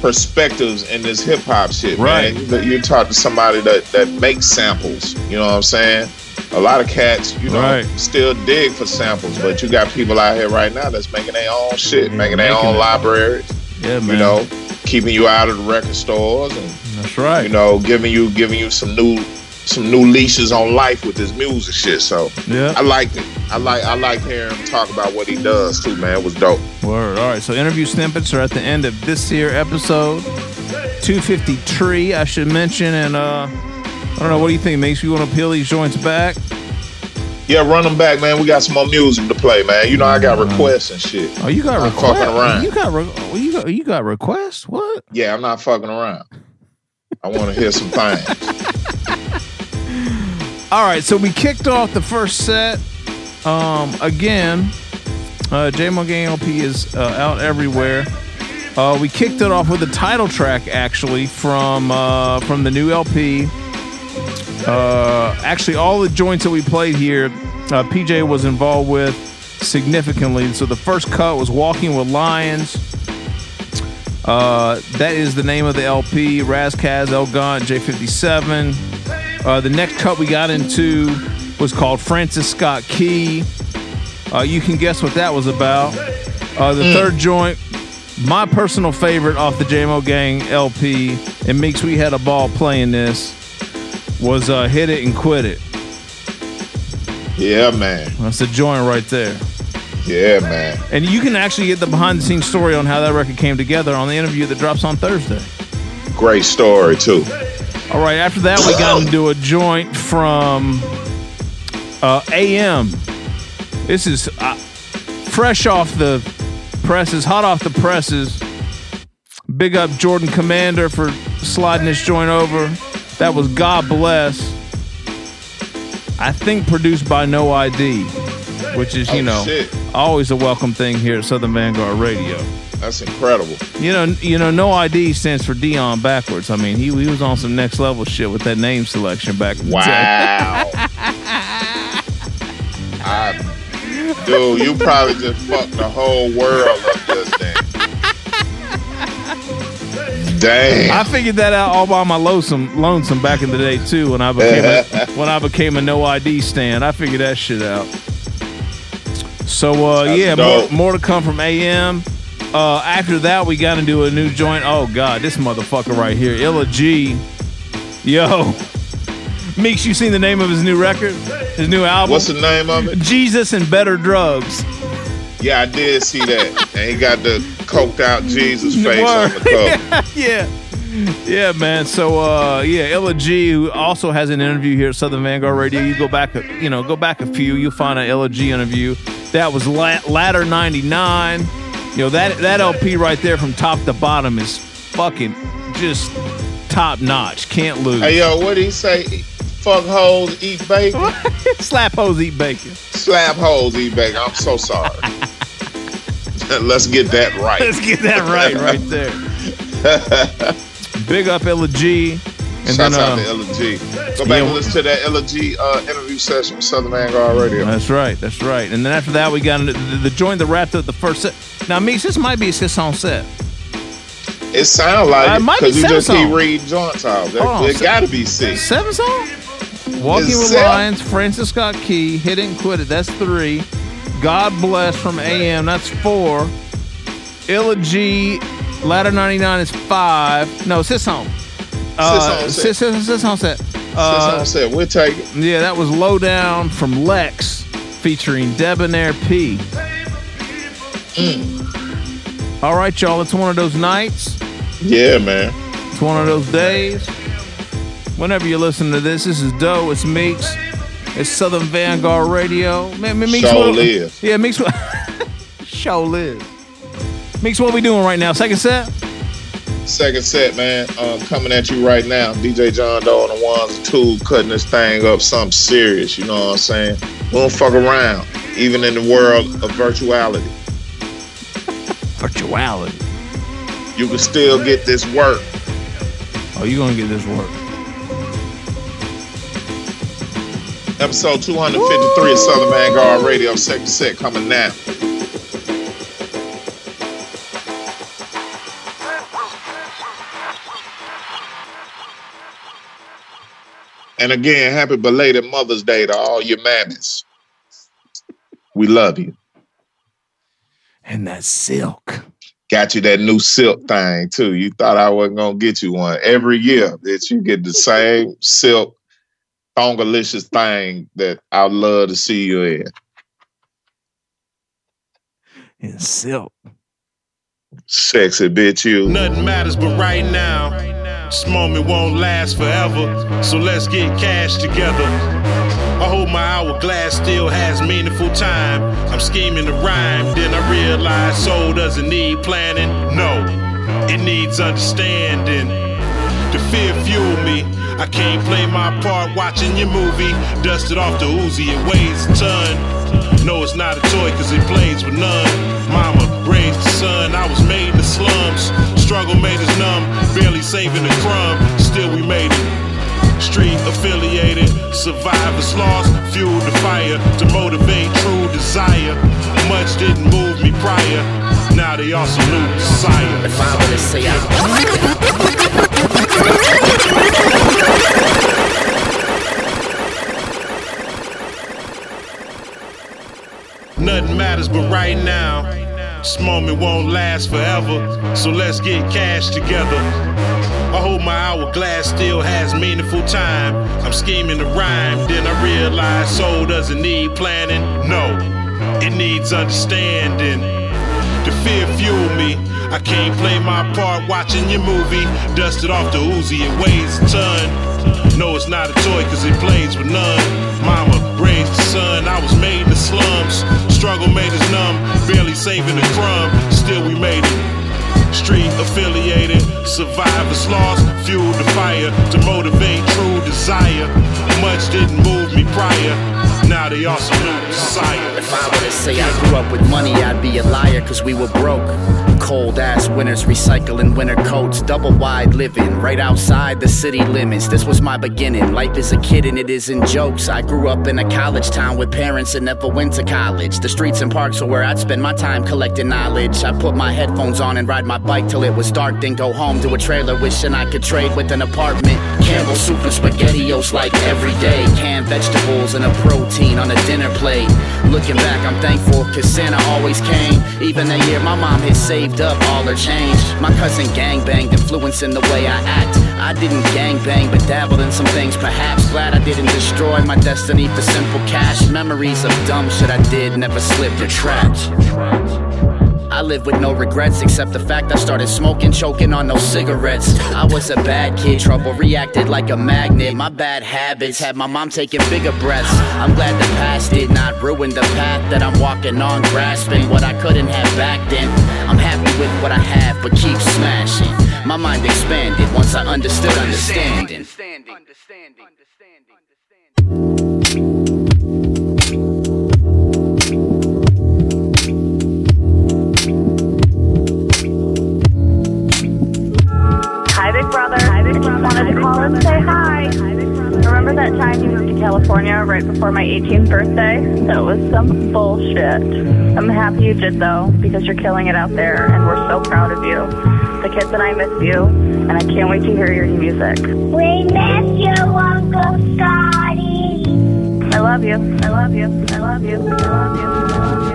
perspectives in this hip hop shit, Right. man. You, you talk to somebody that that makes samples. You know what I'm saying? A lot of cats, you know, Right. still dig for samples, but you got people out here right now that's making their own shit, Yeah, making their own it. libraries Yeah, man. you know, keeping you out of the record stores and That's right. you know, giving you giving you some new some new leashes on life with his music shit. So Yeah. I liked it. I like I like hearing him talk about what he does too, man. It was dope. Word. All right. So interview snippets are at the end of this here episode 253, I should mention. And uh, I don't know. What do you think, Meeks You want to peel these joints back? Yeah, run them back, man. We got some more music to play, man. You know I got requests and shit. Oh, you got requests. fucking around. You got re- oh, you got you got requests. What? Yeah, I'm not fucking around. I want to hear some things. All right, so we kicked off the first set. Um, again, uh, Jamo Gang LP is uh, out everywhere. Uh, we kicked it off with a title track, actually, from uh, from the new LP. Uh, actually, all the joints that we played here, uh, PJ was involved with significantly. So the first cut was "Walking with Lions." Uh, that is the name of the LP. Ras Kass, El Gant, J57. Uh, the next cut we got into was called Francis Scott Key. Uh, you can guess what that was about. Uh, the third joint, my personal favorite off the Jamo Gang LP, and Meeks, we had a ball playing this, was uh, Hit It and Quit It. Yeah, man. That's the joint right there. Yeah, man. And you can actually get the behind the scenes story on how that record came together on the interview that drops on Thursday. Great story too. All right, after that, we got into a joint from uh, AM. This is uh, fresh off the presses, hot off the presses. Big up Jordan Commander for sliding this joint over. That was God Bless. I think produced by No ID, which is, you Oh, know, shit. always a welcome thing here at Southern Vanguard Radio. That's incredible. You know, you know, no ID stands for Dion backwards. I mean, he, he was on some next level shit with that name selection back in the Wow. I, dude, you probably just fucked the whole world up just then. I figured that out all by my lonesome, lonesome back in the day too. When I became a, when I became a no ID stand, I figured that shit out. So uh, yeah, more, more to come from AM. Uh, after that, we got into a new joint. Oh god, this motherfucker right here, Illa Ghee. Yo, Meeks, you seen the name of his new record, his new album? What's the name of it? Jesus and Better Drugs. Yeah, I did see that. And he got the coked out Jesus face on the cover. yeah. Yeah, man. So, uh, yeah, Illa Ghee, who also has an interview here at Southern Vanguard Radio. You go back, a, you know, go back a few, you'll find an Illa Ghee interview. That was La- Ladder '99. You know that that LP right there from top to bottom is fucking just top notch. Can't lose. Hey, yo, what did he say? Fuck hoes, eat bacon? Slap hoes, eat bacon. Slap hoes, eat bacon. I'm so sorry. Let's get that right. Let's get that right, right there. Big up Illa Ghee. And Shouts then, out uh, to Illa Ghee. Go back yeah. and listen to that Illa Ghee uh, interview session with Southern Vanguard Radio. That's right. That's right. And then after that, we got into the, the joint that wrapped up the first set. Now, Meeks, this might be a six song set. It sounds like Uh, it it might be because you just keep reading joints out. On, It se- got to be six. Seven song? Walking It's with seven. Lions, Francis Scott Key, Hit It and Quit It. That's three. God Bless from AM. That's four. Illa Ghee, Ladder 99 is five. No, Sis Home. Uh, Sis Home set. Uh, Home set. We'll take it. Yeah, that was Low Down from Lex featuring Debonair P. Mm. All right, y'all. It's one of those nights. Yeah, man. It's one of those days. Whenever you listen to this, this is Doe. It's Meeks. It's Southern Vanguard Radio. Man, man, Meeks. Show live. Yeah, Meeks. Show live. Meeks, what we doing right now? Second set? Second set, man. Um, coming at you right now. DJ John Doe and the ones and twos, cutting this thing up something serious. You know what I'm saying? We don't fuck around, even in the world of virtuality. Virtuality. You can still get this work. Oh, you gonna get this work? Episode 253 of Southern Vanguard Radio, second set coming now. And again, happy belated Mother's Day to all your mammies. We love you. And that silk. Got you that new silk thing too. You thought I wasn't gonna get you one. Every year that you get the same silk thongalicious thing that I'd love to see you in. In silk. Sexy bitch you. Nothing matters but right now. This moment won't last forever. So let's get cash together. I hope my hourglass still has meaningful time. I'm scheming to rhyme, then I realize soul doesn't need planning. No, it needs understanding. The fear fuel me. I can't play my part watching your movie. Dusted off the Uzi, it weighs a ton. No, it's not a toy, cause it plays with none. Mama raised the son, I was made in the slums. Struggle made us numb, barely saving a crumb. Still, we made it. Street affiliated, survivors lost, fueled the fire to motivate true desire. Much didn't move me prior, now they all salute the sire. If I were to say Nothing matters but right now. This moment won't last forever, so let's get cash together. I hope my hourglass still has meaningful time. I'm scheming to rhyme, then I realize soul doesn't need planning. No, it needs understanding. The fear fueled me. I can't play my part watching your movie. Dusted off the Uzi, it weighs a ton. No, it's not a toy, cause it plays with none. Mama raised the son, I was made in the slums. Struggle made us numb, barely saving a crumb. Still, we made it. Street affiliated, survivors lost, fueled the fire to motivate true desire. Much didn't move me prior, now they salute the sire. If I were to say I grew up with money, I'd be a liar, cause we were broke. Cold ass winters, recycling winter coats, double wide living, right outside the city limits. This was my beginning. Life is a kid and it isn't jokes. I grew up in a college town with parents that never went to college. The streets and parks were where I'd spend my time collecting knowledge. I put my headphones on and ride my bike till it was dark, then go home to a trailer wishing I could trade with an apartment. Campbell soup and spaghettios like every day. Canned vegetables and a protein on a dinner plate. Looking back, I'm thankful cause Santa always came. Even that year my mom had saved up all her change. My cousin gangbanged, influencing the way I act. I didn't gangbang, but dabbled in some things perhaps. Glad I didn't destroy my destiny for simple cash. Memories of dumb shit I did never slipped or trapped. I live with no regrets except the fact I started smoking, choking on those cigarettes. I was a bad kid, trouble reacted like a magnet. My bad habits had my mom taking bigger breaths. I'm glad the past did not ruin the path that I'm walking on, grasping what I couldn't have back then. I'm happy with what I have, but keep smashing. My mind expanded once I understood understanding. Hi, Big Brother. Hi, Big Brother. I just wanted to call and say hi. Remember that time you moved to California right before my 18th birthday? That was some bullshit. I'm happy you did though, because you're killing it out there, and we're so proud of you. The kids and I miss you, and I can't wait to hear your new music. We miss you, Uncle Scotty. I love you. I love you. I love you. I love you. I love you.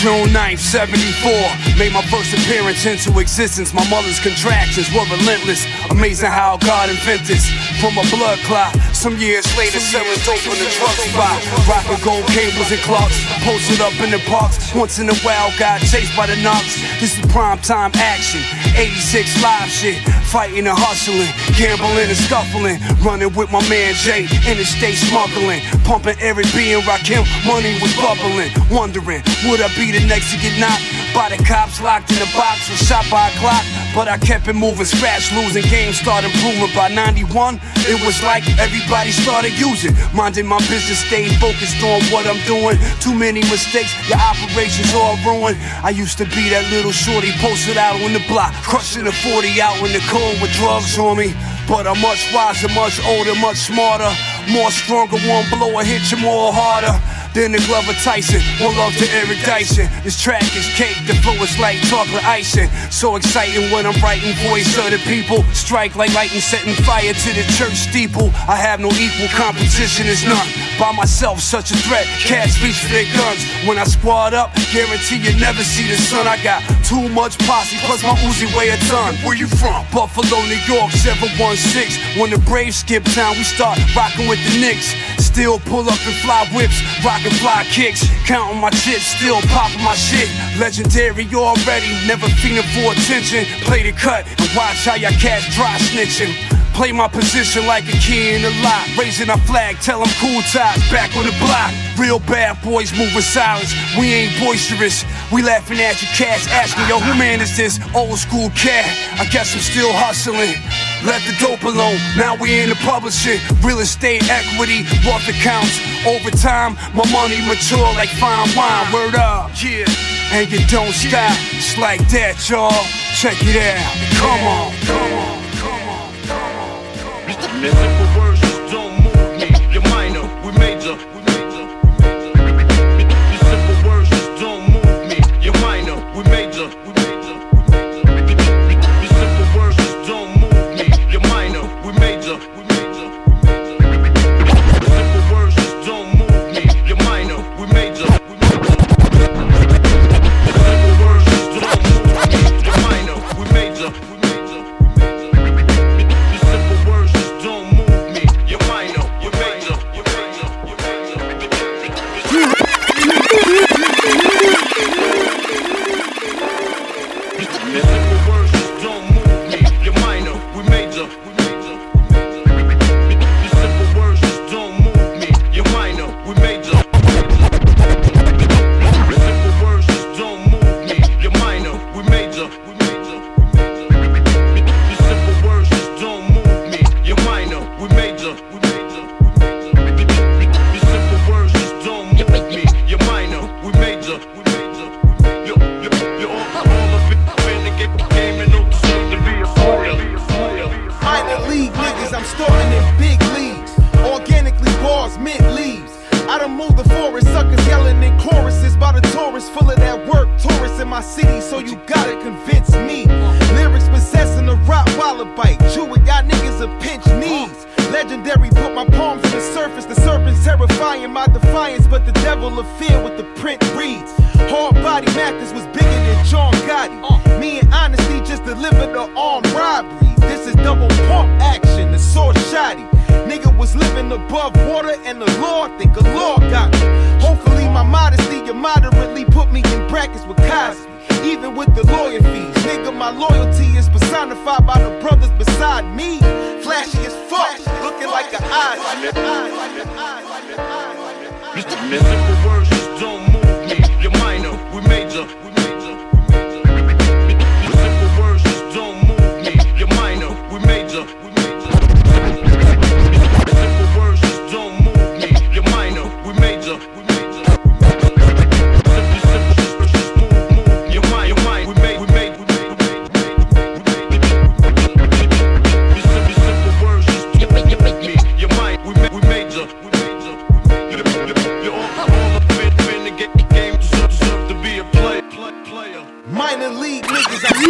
June 9th, 74. Made my first appearance into existence. My mother's contractions were relentless. Amazing how God invented this. From a blood clot. Some years later, selling dope in the drug spot. Rocking gold cables and clocks. Posted up in the parks. Once in a while, got chased by the knocks. This is prime time action. 86 live shit. Fighting and hustling. Gambling and scuffling. Running with my man Jay. Interstate smuggling. Pumping every being Rakim. Money was bubbling. Wondering, would I be the next to get knocked? By the cops locked in the box or shot by a clock. But I kept it moving, scratch losing, games started improving. By 91, it was like everybody started using. Minding my business, stayed focused on what I'm doing. Too many mistakes, your operations all ruined. I used to be that little shorty posted out on the block, crushing a 40 out in the cold with drugs on me. But I'm much wiser, much older, much smarter. More stronger, one blow will hit you more harder. Than the Glover Tyson, one love to Eric Dyson. This track is cake, the flow is like chocolate icing. So exciting when I'm writing voice of the people. Strike like lightning, setting fire to the church steeple. I have no equal competition, is none. By myself, such a threat. Cats reach for their guns. When I squad up, guarantee you never see the sun. I got too much posse, plus my Uzi weigh a ton. Where you from? Buffalo, New York, 716. When the Braves skip town, we start rocking with the Knicks. Still pull up and fly whips, rockin' fly kicks, countin' my chips, still poppin' my shit. Legendary already, never feenin' for attention. Play the cut and watch how y'all cats dry snitchin'. Play my position like a key in the lot. Raising a flag, tell them cool ties, back on the block. Real bad boys movin' silence, we ain't boisterous. We laughing at your cats, asking, yo, who man is this? Old school cat, I guess I'm still hustling. Let the dope alone, now we in the publishing. Real estate, equity, wealth accounts. Over time, my money mature like fine wine. Word up, yeah. And you don't stop, it's like that, y'all. Check it out. Come on, come on, come on, come on. Come on. Mr. amigos.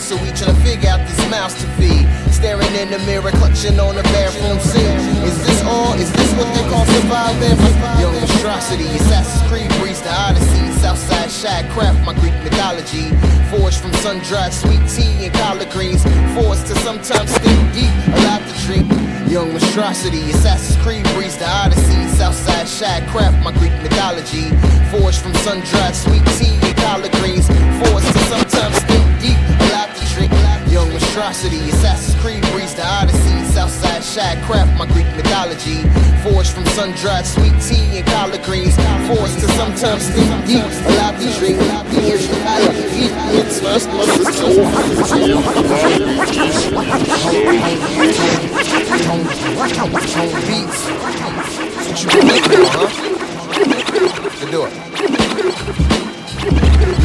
So we tryna figure out these mouths to feed. Staring in the mirror, clutching on the bathroom sink. Is this all? Is this what they call surviving? Young monstrosity, Assassin's Creed breeze the Odyssey. Southside shad craft, my Greek mythology. Forged from sun-dried sweet tea and collard greens. Forced to sometimes think deep, allowed to drink. Young monstrosity, Assassin's Creed breeze the Odyssey. Southside shad craft, my Greek mythology. Forged from sun-dried sweet tea and collard greens. Forced to sometimes think monstrosity, Assassin's Creed breeze the Odyssey. Southside shad craft, my Greek mythology. Forged from sun-dried sweet tea and collard greens. Forced to sometimes think deep, allowed to drink. It's first Beats. What you been for, huh? To do it.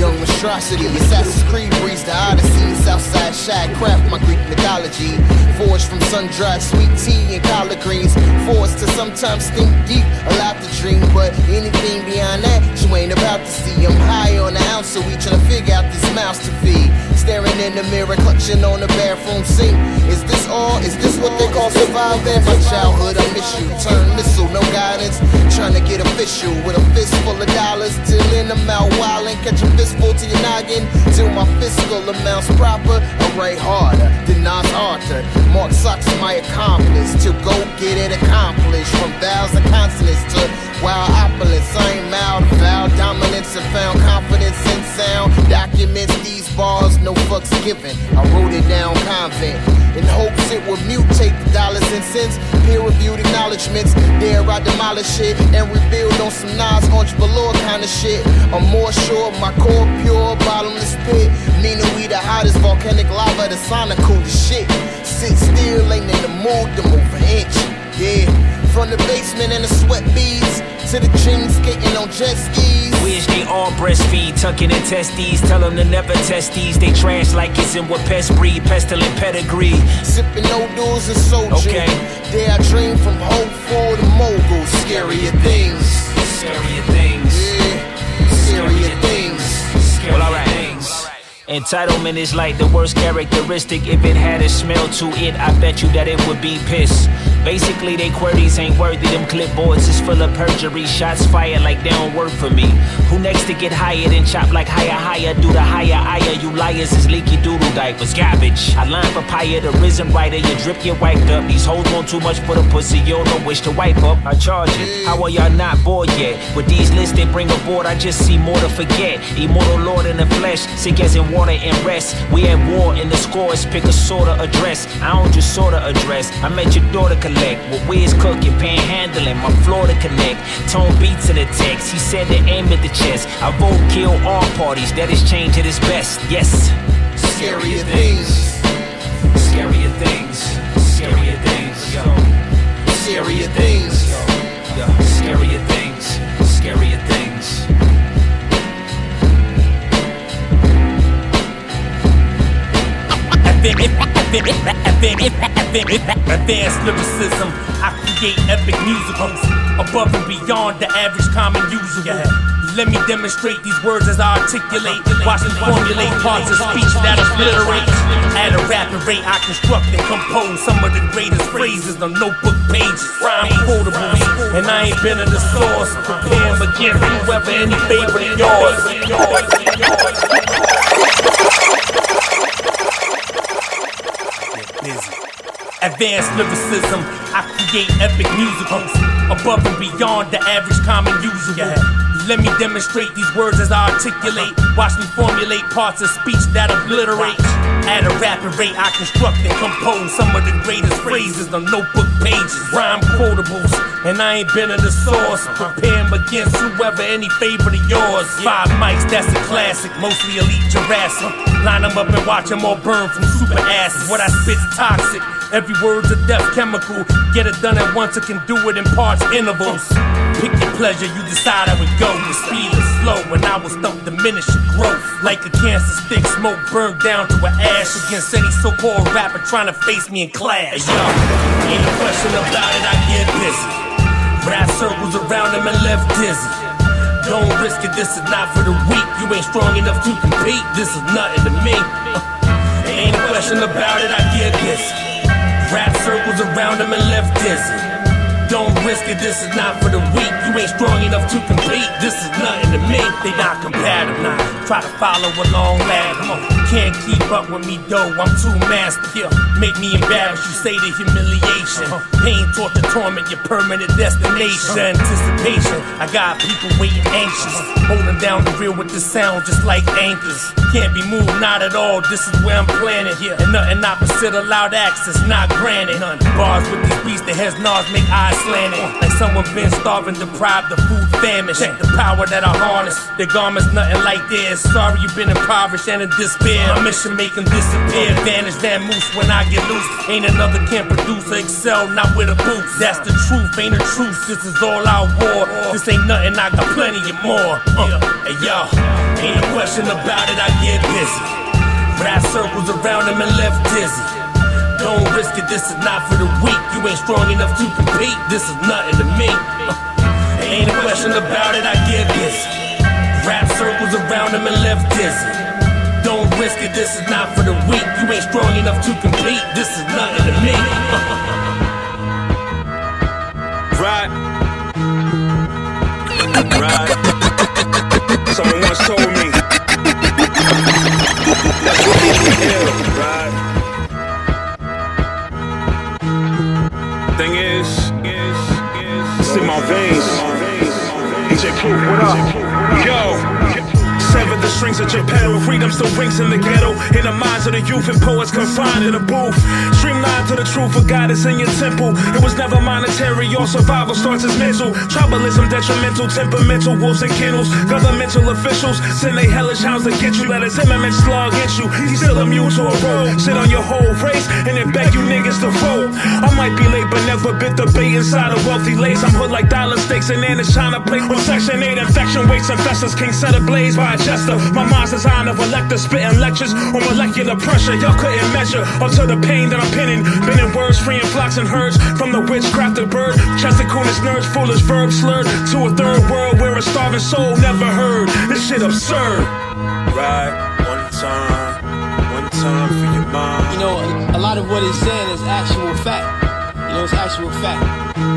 Young monstrosity, Assassin's Creed breeze the Odyssey. Southside shad craft, my Greek mythology. Forged from sun-dried sweet tea and collard greens. Forced to sometimes think deep, allowed to dream. But anything beyond that, you ain't about to see. I'm high on the ounce, so we tryna figure out these mouths to feed. Staring in the mirror, clutching on the bathroom sink. Is this all? Is this what they call surviving? My childhood, I miss you. Turn missile, no guidance. Trying to get official with a fist full of dollars. Till in I'm out wildin', catch a fistful to your noggin. Till my fiscal amounts proper. I write harder than Nas Arthur. Mark Sucks my accomplice. to go get it accomplished. From vowels and consonants to wild opulence. I ain't mild, foul dominance and found confidence in sound. Documents these bars, no fucks given. I wrote it down convent in hopes it would mutate the dollars and cents. Peer reviewed acknowledgments. There I demolish it and rebuild on some Nas Orange Velour kind of shit. I'm more sure my core pure, bottomless pit. Meaning we the hottest volcanic lava, the sonic coolest shit. Sit still, ain't in the mood to move an inch. Yeah, from the basement and the sweat beads to the jeans skating on jet skis. Wish they all breastfeed, tucking in testes. Tell them to never test these. They trash like it's in what pest breed, pestilent pedigree. Sipping noodles and soju. Okay. There I dream from hopeful to mogul. Scarier things. Scarier things. Yeah, scarier things. Well, alright. Entitlement is like the worst characteristic. If it had a smell to it, I bet you that it would be piss. Basically, they queries ain't worthy. Them clipboards is full of perjury. Shots fired like they don't work for me. Who next to get hired and chop like higher, higher? Do the higher, higher. You liars is leaky doodle diapers. Garbage. I line papaya, the risen writer. You drip, get wiped up. These hoes want too much for the pussy. You don't wish to wipe up. I charge it. How are y'all not bored yet? With these lists they bring aboard, I just see more to forget. Immortal Lord in the flesh, sick as in water and rest. We at war in the scores, pick a sorta address. I don't just sorta address. I met your daughter collect. With is cooking, panhandling, my floor to connect. Tone beats in the text, he said to aim at the chest. I vote kill all parties, that is change at its best. Yes. Scarier things. Scarier things. Scarier things. Scarier things. Yo. Scarier things. Advanced lyricism, I create epic musicals above and beyond the average common user. Let me demonstrate these words as I articulate. Watch me formulate parts of speech that obliterate. At a rapid rate, I construct and compose some of the greatest phrases on notebook pages. Rhyme quotables, and I ain't been in the source. Prepare against whoever any favorite of yours. Advanced lyricism, I create epic musicals above and beyond the average common user. Let me demonstrate these words as I articulate. Watch me formulate parts of speech that obliterate. At a rapid rate, I construct and compose some of the greatest phrases on notebook pages. Rhyme quotables, and I ain't been in the source. Uh-huh. Prepare 'em against whoever any favorite of yours. Five mics, that's a classic, mostly elite Jurassic. Line them up and watch them all burn from super acid. What I spit's toxic. Every word's a death chemical. Get it done at once, it can do it in parts, intervals. Pick your pleasure, you decide how it go. The speed is slow, and I will stump diminish your growth. Like a cancer stick, smoke burned down to an ash against any so-called rapper trying to face me in class. Yo, ain't a question about it, I get busy. Rap circles around him and left dizzy. Don't risk it, this is not for the weak. You ain't strong enough to compete, this is nothing to me. Uh, ain't a question about it, I get busy. Circles around him and left dizzy. Don't risk it, this is not for the weak. You ain't strong enough to compete, this is nothing to me. They not compatible. Try to follow along, lad. Come on, can't keep up with me, though. I'm too master. Yeah. Make me embarrassed, you say the humiliation. Uh-huh. Pain, torture, torment, your permanent destination. Uh-huh. Anticipation, I got people waiting anxious. Uh-huh. Holding down the real with the sound, just like anchors. Can't be moved, not at all. This is where I'm planning here. And nothing opposite allowed access, not granted. None. Bars with these beats, that heads nars make eyes slanted. Like someone been starving, deprived of food famine. Check the power that I harness. Their garments nothing like theirs. Sorry you've been impoverished and in despair. My mission make them disappear. Vanish, van moose when I get loose. Ain't another can produce or excel, not with a boost. That's the truth, ain't a truth. This is all I war. This ain't nothing, I got plenty of more. Uh, hey yo, ain't no question about it, I get busy. Rap circles around him and left dizzy. Don't risk it, this is not for the weak. You ain't strong enough to compete, this is nothing to me. Uh, ain't a question about it, I get busy. Around him and left dizzy. Don't risk it, this is not for the weak. You ain't strong enough to compete, this is nothing to me. Right. Right. Someone once told me. That's what me right? Thing is, it's in my veins. DJ Proof, what up? Yo. Sever the strings of Geppetto. Freedom still rings in the ghetto. In the minds of the youth and poets confined in a booth. Streamlined to the truth of God is in your temple. It was never monetary. Your survival starts as mental. Tribalism detrimental. Temperamental wolves and kennels. Governmental officials send they hellish hounds to get you. Let his Zimmerman slug hit you. He's still immune to a road. Sit on your whole race and then beg you niggas to vote. I might be late, but never bit the bait inside a wealthy lace. I'm hood like dollar stakes and Anna's trying to play on Section 8 infection weights and festers. King set ablaze by a jester. My mind's designed of elector spitting lectures on molecular pressure. Y'all couldn't measure up to the pain that I'm pinning. Bending words, freeing flocks and herds from the witchcrafted bird. Chested coolest nerds, foolish verbs slurred to a third world where a starving soul never heard. This shit absurd. Right, one time, one time for your mind. You know, a, lot of what he's saying is actual fact. You know, it's actual fact.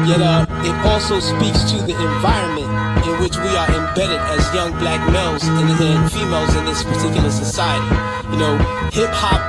Yet, uh, it also speaks to the environment in which we are embedded as young black males and, and females in this particular society. You know, hip hop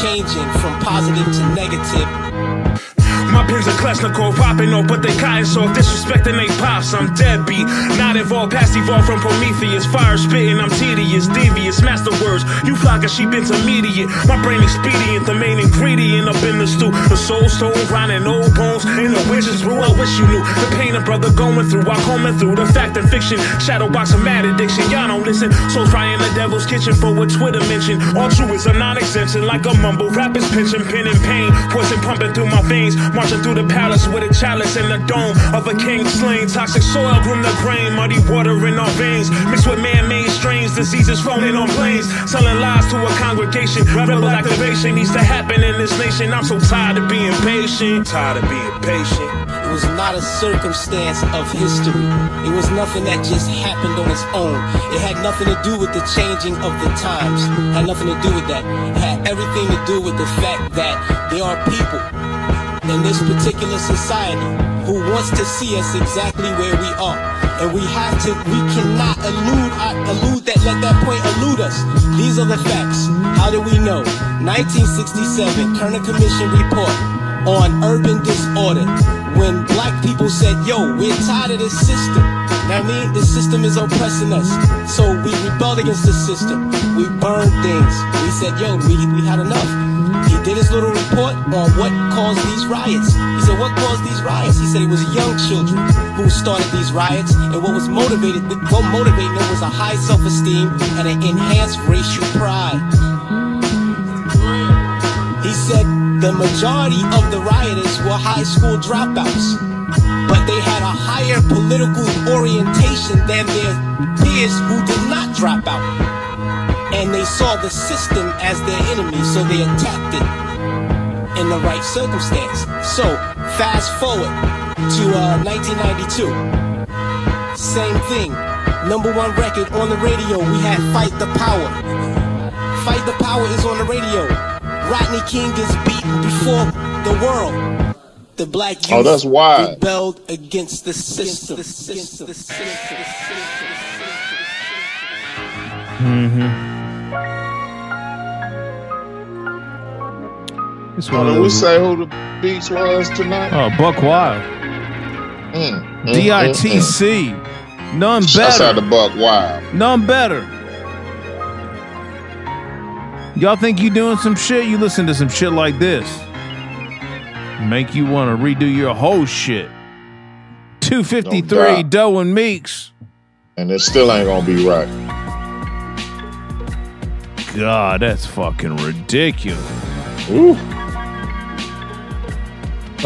changing from positive to negative. My pins are Kleshnikov popping off, but they cotton soft. Disrespecting they pops, I'm deadbeat. Not involved, past evolved from Prometheus. Fire spitting, I'm tedious, devious. Master words, you flock a sheep intermediate. My brain expedient, the main ingredient up in the stew. The soul stone, grinding old bones in the witch's brew. I wish you knew the pain a brother going through. I combing through the fact and fiction. Shadow box of mad addiction. Y'all don't listen. Souls frying the devil's kitchen for what Twitter mentioned. All true is a non exemption, like a mumble. Rappers pinching, pen and pain. Poison pumping through my veins. Marching through the palace with a chalice and the dome of a king slain. Toxic soil groom the grain, muddy water in our veins. Mixed with man-made strains, diseases floating on planes. Selling lies to a congregation. Rebel activation needs to happen in this nation. I'm so tired of being patient. Tired of being patient. It was not a circumstance of history. It was nothing that just happened on its own. It had nothing to do with the changing of the times. It Had nothing to do with that. It had everything to do with the fact that there are people in this particular society who wants to see us exactly where we are. And we have to, we cannot elude, uh, elude that, let that point elude us. These are the facts. How do we know? 1967, Kerner Commission report on urban disorder. When black people said, yo, we're tired of this system. Now, I mean, the system is oppressing us. So we rebelled against the system. We burned things. We said, yo, we, we had enough. He did his little report on what caused these riots. He said, what caused these riots? He said it was young children who started these riots. And what was motivated, what motivated them was a high self-esteem and an enhanced racial pride. He said the majority of the rioters were high school dropouts, but they had a higher political orientation than their peers who did not drop out. And they saw the system as their enemy, so they attacked it in the right circumstance. So, fast forward to uh, 1992. Same thing. Number one record on the radio, we had Fight the Power. Fight the Power is on the radio. Rodney King is beaten before the world. The black youth Oh, that's wide. rebelled against the system. Mm-hmm. It's Oh, one of we those. say who the beats was tonight? Oh, Buck Wild. Mm, mm, DITC. None Shouts out better. to Buck Wild. None better. Y'all think you doing some shit? You listen to some shit like this. Make you want to redo your whole shit. 253 No. Doe and Meeks. And it still ain't gonna be right. God, that's fucking ridiculous. Ooh.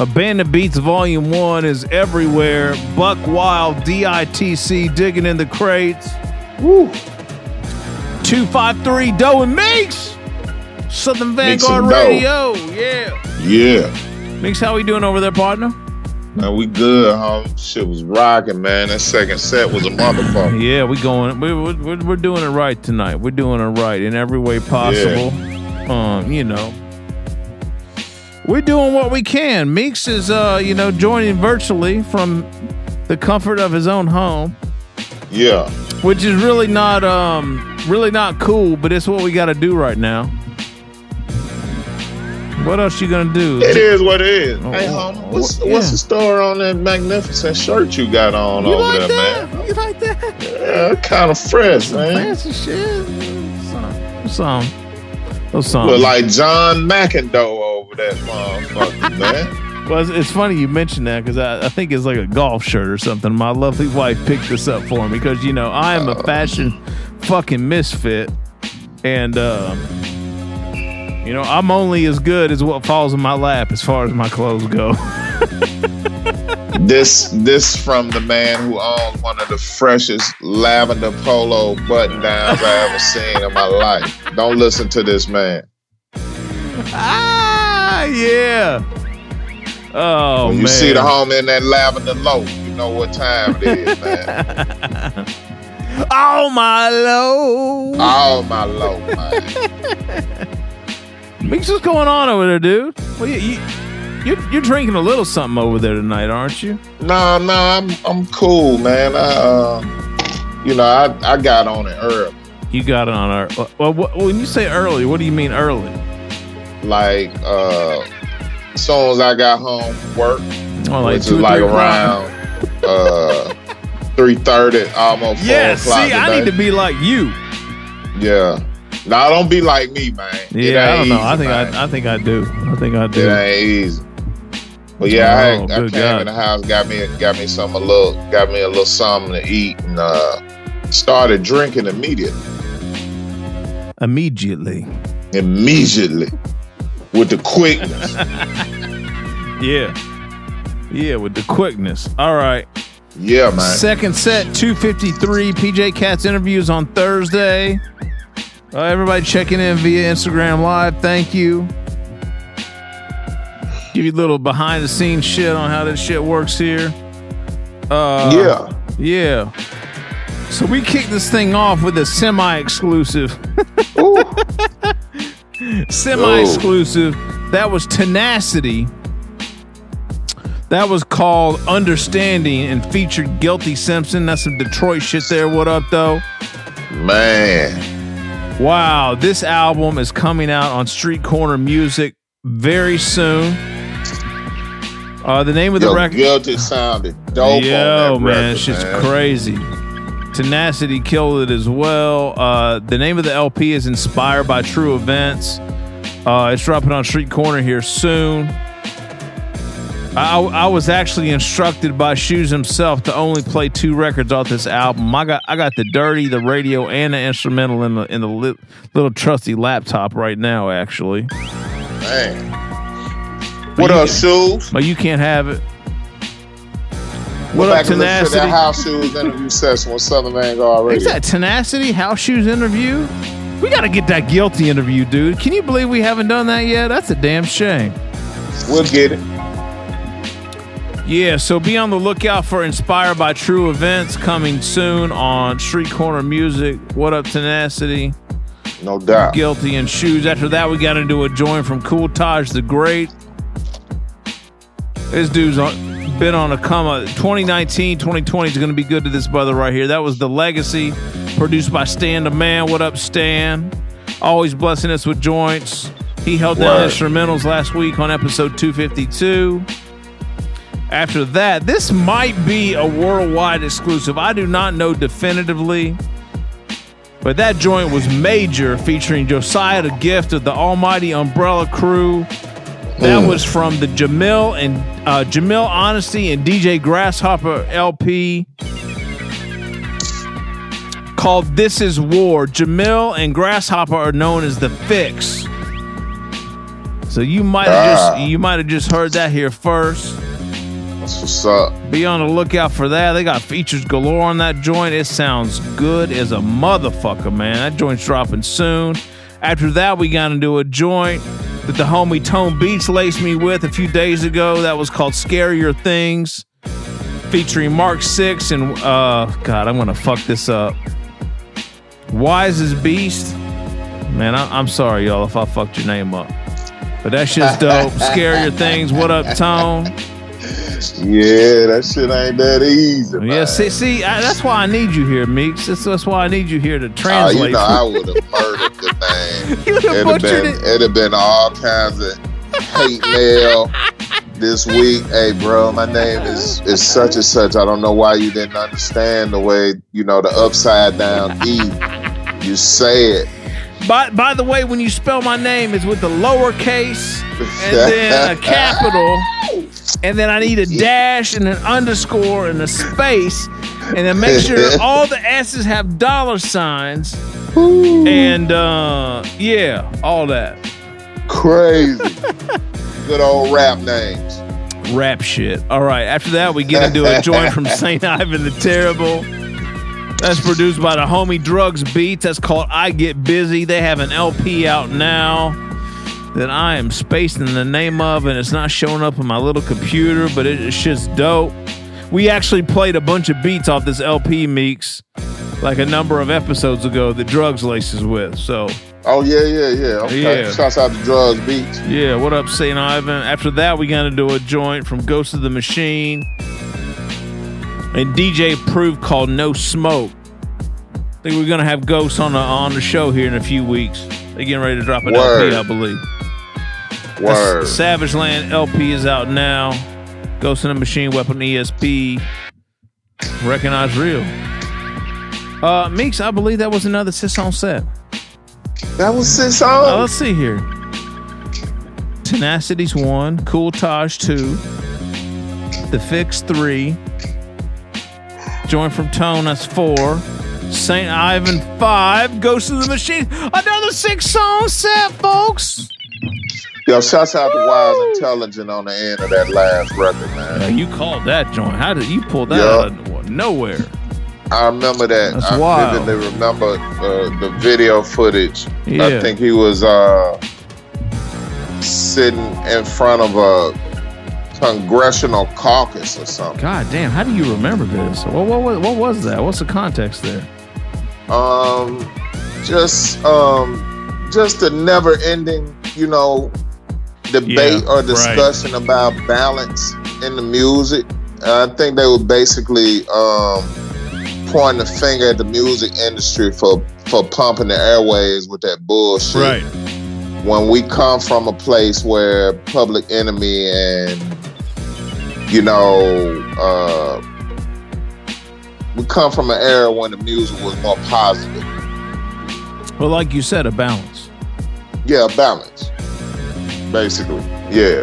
Abandoned Beats Volume 1 is everywhere. Buck Wild, DITC, digging in the crates. Woo. 253 Doe and Meeks. Southern Vanguard. Radio. Yeah. Yeah. Meeks, how we doing over there, partner? Man, we good, homie. Shit was rocking, man. That second set was a motherfucker. Yeah, we going. We, we, we're, we're doing it right tonight. We're doing it right in every way possible. Um, you know, we're doing what we can. Meeks is, uh, you know, joining virtually from the comfort of his own home, Yeah. which is really not, um, really not cool. But it's what we got to do right now. What else you gonna do? It is what it is. Oh, hey, oh, homie, what's, yeah. what's the story on that magnificent shirt you got on You over like there, that? man? You like that? Yeah, kind of fresh, man. Fancy shit. Some, some, oh, some. Look like John McEnroe over that motherfucker, man. Well, it's, it's funny you mentioned that because I, I think it's like a golf shirt or something. My lovely wife picked this up for me because you know I am a fashion fucking misfit, and uh, you know I'm only as good as what falls in my lap as far as my clothes go. This this from the man who owns one of the freshest lavender polo button downs I ever seen in my life. Don't listen to this man. ah, yeah. Oh when you man. see the homie in that lavender loaf, you know what time it is, man. oh my low. All my low, man. Meeks, what's going on over there, dude? Well, you, you, you're, you're drinking a little something over there tonight, aren't you? No, no, I'm I'm cool, man. I, uh, you know, I, I got on it early. You got it on our. Well, what, when you say early, what do you mean early? Like, uh, as soon as I got home from work, Oh, like which two is like three around uh, three thirty, almost four Yeah, see. I need to be like you. Yeah. Now don't be like me, man. It Yeah, I don't know. easy, I think man. I, I think I do. I think I It do. ain't easy. But yeah, I, Oh, had, I good came God. in the house, got me got me some a little got me a little something to eat, and uh, started drinking immediately. Immediately. Immediately, with the quickness. Yeah. Yeah, with the quickness. All right. Yeah, man. Second set, 253. PJ Cats interviews on Thursday. Uh, everybody checking in via Instagram Live. Thank you. Give you a little behind the scenes shit on how this shit works here. Uh, Yeah. Yeah. So we kicked this thing off with a semi exclusive. semi exclusive. That was Tenacity. That was called Understanding and featured Guilty Simpson. That's some Detroit shit there. What up, though? Man. Wow. This album is coming out on Street Corner Music very soon. Uh, the name of the Yo, record. Guilty sounded dope Yo, man, record, it's just man. crazy. Tenacity killed it as well. Uh, the name of the LP is inspired by true events. Uh, it's dropping on Street Corner here soon. I, I was actually instructed by Shoes himself to only play two records off this album. I got I got the dirty, the radio, and the instrumental in the in the li- little trusty laptop right now. Actually, Man. What up, Shoes? But you can't have it. What up, listen to that House Shoes interview session with Southern Vanguard Is that Tenacity House Shoes interview? We got to get that guilty interview, dude. Can you believe we haven't done that yet? That's a damn shame. We'll get it. Yeah, so be on the lookout for Inspired by True Events coming soon on Street Corner Music. What up, Tenacity? No doubt. Guilty and Shoes. After that, we got into a joint from Cool Taj the Great. This dude's on, been on a come up. 2019, 2020 is going to be good to this brother right here. That was The Legacy, produced by Stan the Man. What up, Stan? Always blessing us with joints. He held down instrumentals last week on episode 252. After that, this might be a worldwide exclusive. I do not know definitively. But that joint was major, featuring Josiah the Gift of the Almighty Umbrella Crew. That was from the Jamil and uh, Jamil Honesty and DJ Grasshopper LP called "This Is War." Jamil and Grasshopper are known as the Fix. So you might have Ah. just you might have just heard that here first. That's what's up. Be on the lookout for that. They got features galore on that joint. It sounds good as a motherfucker, man. That joint's dropping soon. After that, we got into a joint that the homie Tone Beats laced me with a few days ago. That was called Scarier Things, featuring Mark Six and uh God, I'm gonna fuck this up. Wise as Beast. Man, I, I'm sorry, y'all, if I fucked your name up. But that shit's dope. Scarier Things. What up, Tone? Yeah, that shit ain't that easy. Man. Yeah, see, see, I, that's why I need you here, Meeks. That's, that's why I need you here to Oh, translate. you know, I would have murdered the name. You would've It'd butchered been, it. It'd have been all kinds of hate mail this week. Hey, bro, my name is is such and such. I don't know why you didn't understand the way you know the upside down E. You say it. By, by the way, when you spell my name, it's with the lowercase and then a capital, and then I need a dash and an underscore and a space, and then make sure all the S's have dollar signs, and uh, yeah, all that. Crazy. Good old rap names. rap shit. All right. After that, we get into a joint from St. Ivan the Terrible. That's produced by the homie Drugs Beats. That's called I Get Busy. They have an LP out now that I am spacing the name of, and it's not showing up on my little computer, but it- it's just dope. We actually played a bunch of beats off this LP, Meeks, like a number of episodes ago that Drugs laces with. So, Oh yeah, yeah, yeah. Okay. Yeah. Shouts out to Drugs Beats. yeah, what up, St. Ivan? After that, we to do a joint from Ghost of the Machine and DJ Proof called No Smoke. I think we're gonna have Ghost on the on the show here in a few weeks. They're getting ready to drop an Word. LP, I believe. Word. The Savage Land LP is out now. Ghost in the Machine, Weapon ESP. Recognize real. Uh, Meeks, I believe that was another Sis on set. That was Sis Uh, on. let's see here. Tenacity's one, Cool Taj two, The Fix three, Join from Tone that's four, Saint Ivan five, Ghost of the Machine another six song set, folks. Yo, shouts out to Wise Intelligent on the end of that last record, man. Now, you called that joint. How did you pull that Yeah. out of nowhere? I remember that. That's I wild. vividly remember uh, the video footage. Yeah. I think he was uh, sitting in front of a congressional caucus or something. God damn, how do you remember this? What, what, what, what was that? What's the context there? Um, just um, just a never-ending, you know, debate Yeah, or right. discussion about balance in the music. I think they were basically um, pointing the finger at the music industry for for pumping the airways with that bullshit. Right When we come from a place where Public Enemy and you know, uh, we come from an era when the music was more positive. Well, like you said, a balance. Yeah, a balance. Basically. Yeah.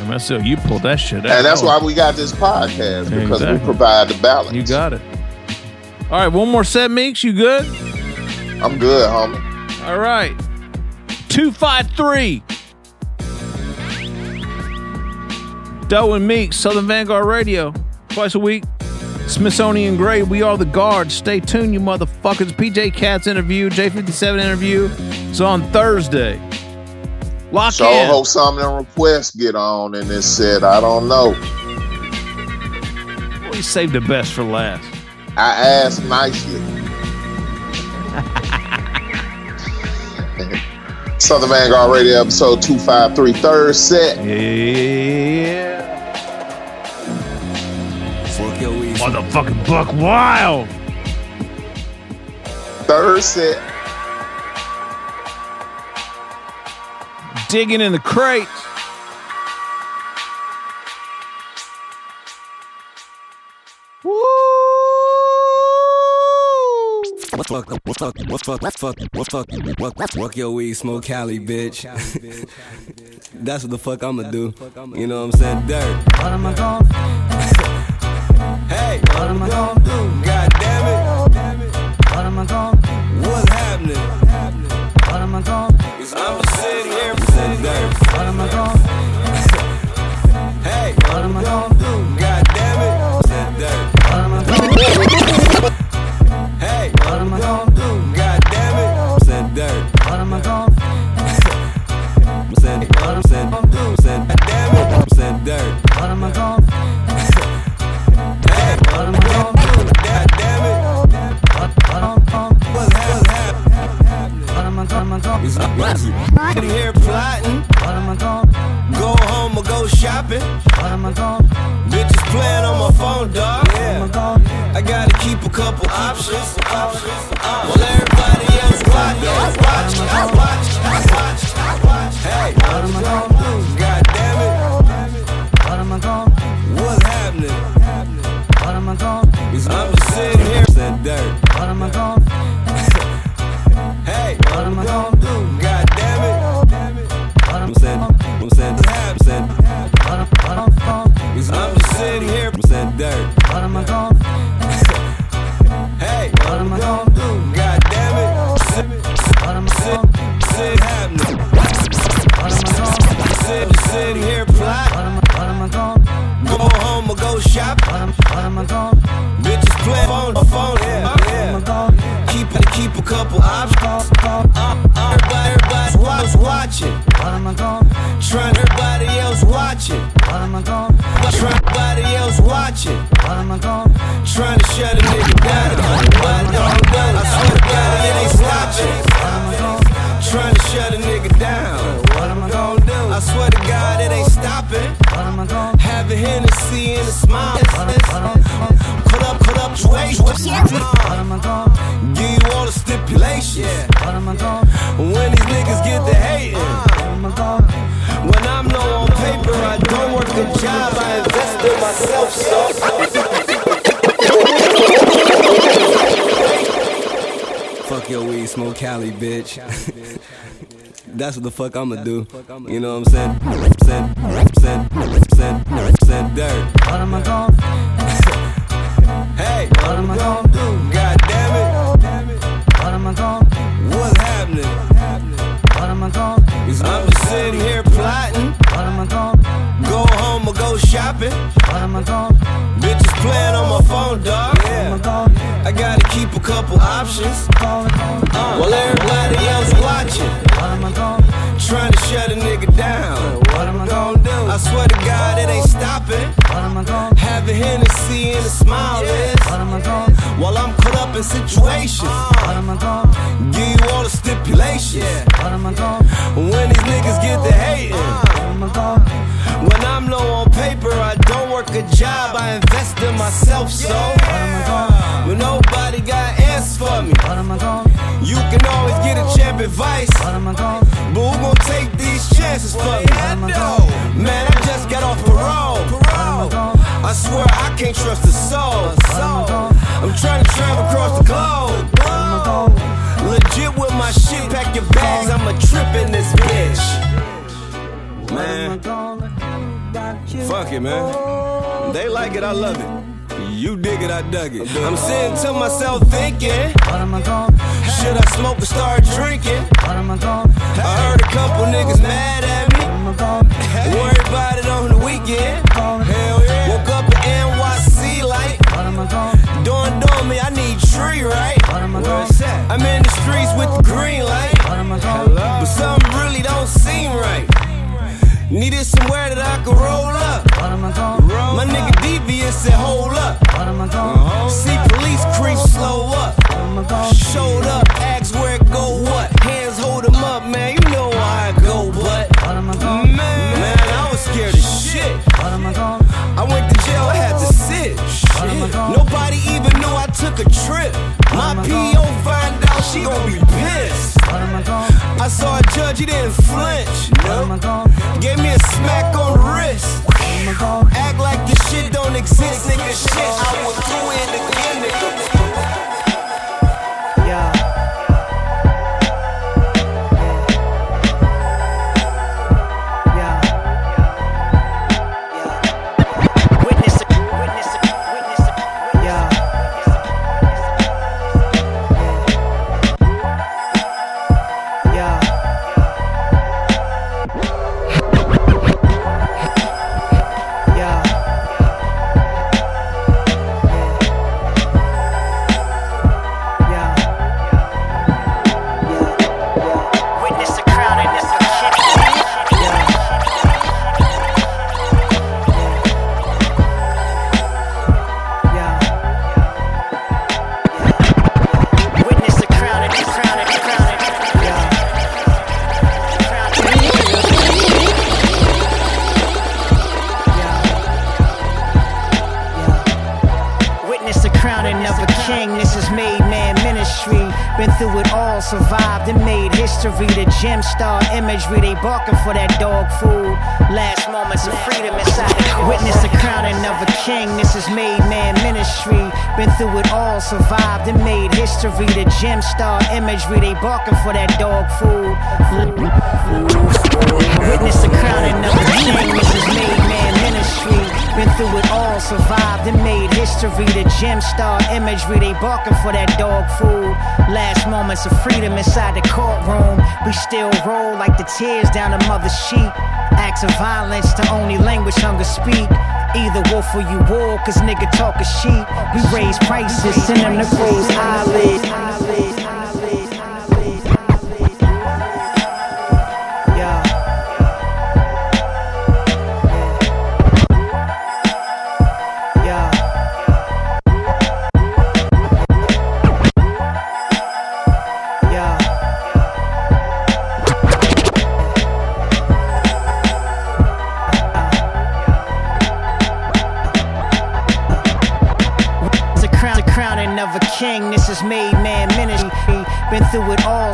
And that's it. You pulled that shit out. And that's why we got this podcast because Exactly. we provide the balance. You got it. All right, one more set, Meeks. You good? I'm good, homie. All right. 253. Doe and Meeks, Southern Vanguard Radio. Twice a week. Smithsonian Gray, we are the guards. Stay tuned, you motherfuckers. PJ Cats interview, J57 interview. It's on Thursday. Lock So in. hope some of them requests get on and this said, I don't know. We saved the best for last. I asked nicely. Southern Vanguard Radio episode 253, third set. Yeah. Fuck your weed. Motherfucking Buck Wild. Third set. Digging in the crates. What fuck? What fuck? What fuck? What fuck? What fuck? What fuck? Walk your weed, smoke Cali, bitch. That's what the fuck I'ma do. You know what I'm saying? Dirt. What am I gonna do? Hey, what am I gonna do? God damn it. What am I gonna do? What's happening? What am I gonna do? I'ma sit here, sitting there. What am I gonna do? Hey, what am I gonna do? Am I gonna do? God damn it. Said dirt. What am I gonna I'm saying, what I'm saying, I'm saying, God damn it. I'm saying dirt. What am I gonna Hey, what am I gonna do? God damn it. What, what, um, what's happening? What am I gonna, gonna, I'm here plotting. Go shopping. What am I gonna Bitches playing on my phone, dog. Yeah. I going? I gotta keep a couple options. While everybody else watch, watch, watch, watch, watch. Hey, what am I gonna do? God damn it. What am I gonna do? What's happening? What am I gonna I'm just sitting here saying dirt. What am I gonna Hey, what am I gonna do? God damn it. What I'm saying, I'm saying, I'm saying, what am, I gonna I'm just sitting here, I'm saying dirt. What am I do Hey, what am I gonna do? God damn it. Sit, what am I gonna sit happening? What am I gonna sit, sit here plot? What am, I- what am I do go home or go shop? What am, what am I gonna bitches play phone phone? Yeah, yeah. What am I do keep it keep a couple options? Everybody, everybody's watch, watching. What am I gonna trying? Everybody else watching. What am I gonna? Everybody else watching. What am I gonna trying to shut a nigga down? But I swear to God, it ain't stopping. What am I gonna trying to shut a nigga down? What am I gonna do? I swear to God, it ain't stopping. What am I gonna have a Hennessy and a smile? Put up, put up, wait. What am I gonna give you all the stipulations? What am I gonna when these niggas get the hating? What am I gonna low I don't work a job, I invest in myself, so. Fuck your weed, smoke Cali, bitch. That's what the fuck I'ma do. You know what I'm saying? Saying, saying, saying, saying dirt. What am I gonna Hey, what am I gonna do? God damn it. What am I gonna do? What's happening? What am I gonna do? I'm just go shopping. Bitches playing on my phone, dog. I gotta keep a couple options. Uh, while everybody else watching. Trying to shut a nigga down. What am I gonna do? I swear to God, it ain't stopping. Have a Hennessy and a smile is. While I'm caught up in situations. Give you all the stipulations. When these niggas get the hating. When I'm low on paper, I don't a job, I invest in myself, so. When nobody got answers for me, you can always get a champ advice. But who gon' take these chances for me? Man, I just got off parole. I swear I can't trust a soul. I'm trying to travel across the globe. Legit with my shit, pack your bags, I'm a trip in this bitch. Man, fuck it, man. They like it, I love it. You dig it, I dug it. I'm sitting to myself thinking, what should I smoke or start drinking? What am I heard a couple niggas mad at me. Worry about it on the weekend. Hell yeah. Woke up in NYC like, doing doing me, I need tree, right? I'm in the streets with the green light. But something really don't seem right. Needed somewhere that I could roll up. My nigga devious said, hold uh-huh. up. See police creep slow up. Showed up, asked where it go what. Hands hold 'em up, man. You know why I go, but man, man, I was scared as shit. I went to jail, I had to sit. Nobody even knew I took a trip. My PO find out she gon' be pissed. I saw a judge, he didn't flinch. No. Gave me a smack on the wrist. Act like your shit don't exist, nigga. Shit, I was through it again, nigga. Survived and made history. The gem star imagery, they barking for that dog food. Last moments of freedom inside the Witness the crowning of a king. This is made man ministry. Been through it all, survived and made history. The gem star imagery, they barking for that dog food. Witness the crowning of a king. This is made man ministry. Been through it all, survived and made history. The gem star imagery, they barking for that dog food. Last moments of freedom inside the courtroom. We still roll like the tears down a mother's sheet. Acts of violence, the only language hunger speak. Either wolf or you war, cause nigga talk a sheep. We raise prices, send them to close eyelids.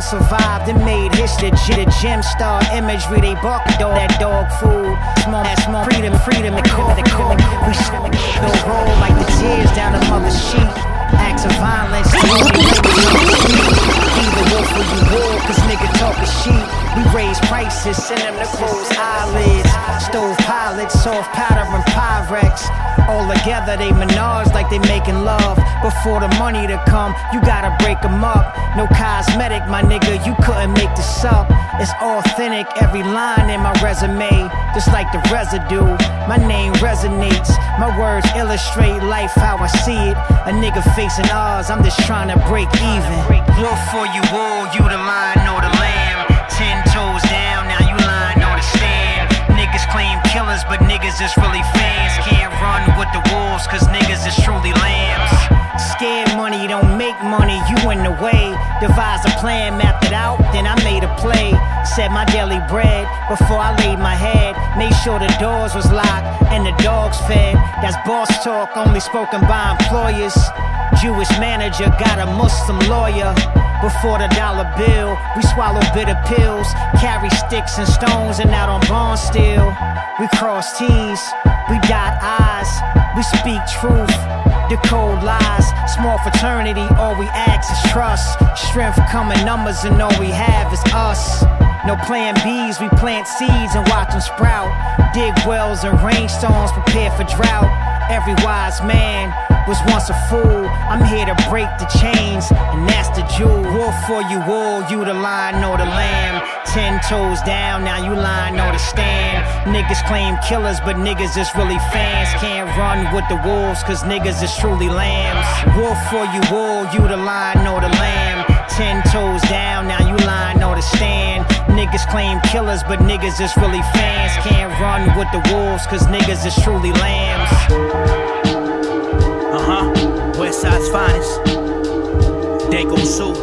Survived and made history. The gem star imagery, they bark dog that dog food. Small ass small freedom, freedom. They call, they call. We still roll like the tears down a mother's sheep. Acts of violence. the speak. Either wolf or you war, cause nigga talk a sheep. We raise prices, send them to close eyelids. Stove pilots. soft powder, and Pyrex. All together, they menage like they making love. Before the money to come, you gotta break them up. No cosmetic, my nigga, you couldn't make this up. It's authentic, every line in my resume, just like the residue. My name resonates, my words illustrate life how I see it. A nigga facing odds, I'm just trying to break even. Wolf for you wool, you the lion or the lamb. Ten toes down, now you lying or the stand. Niggas claim killers, but niggas is really fans. Can't with the wolves, cause niggas is truly lambs. Scared money don't make money, you in the way. Devise a plan, mapped it out, then I made a play. Said my daily bread before I laid my head. Made sure the doors was locked and the dogs fed. That's boss talk, only spoken by employers. Jewish manager got a Muslim lawyer. Before the dollar bill, we swallow bitter pills, carry sticks and stones, and out on bond still. We cross T's, we dot I's, we speak truth. The code lies, small fraternity, all we ask is trust. Strength come in numbers, and all we have is us. No plan B's, we plant seeds and watch them sprout. Dig wells and rainstorms, prepare for drought. Every wise man was once a fool. I'm here to break the chains, and that's the jewel. Wolf for you, wool, you the lion or the lamb. Ten toes down, now you lying or the stand. Niggas claim killers, but niggas is really fans. Can't run with the wolves, cause niggas is truly lambs. Wolf for you, wool, you the lion or the lamb. Ten toes down, now you lying or the stand. Niggas claim killers, but niggas is really fans. Can't run with the wolves, cause niggas is truly lambs. Uh huh. West Side's finest. They go Sue.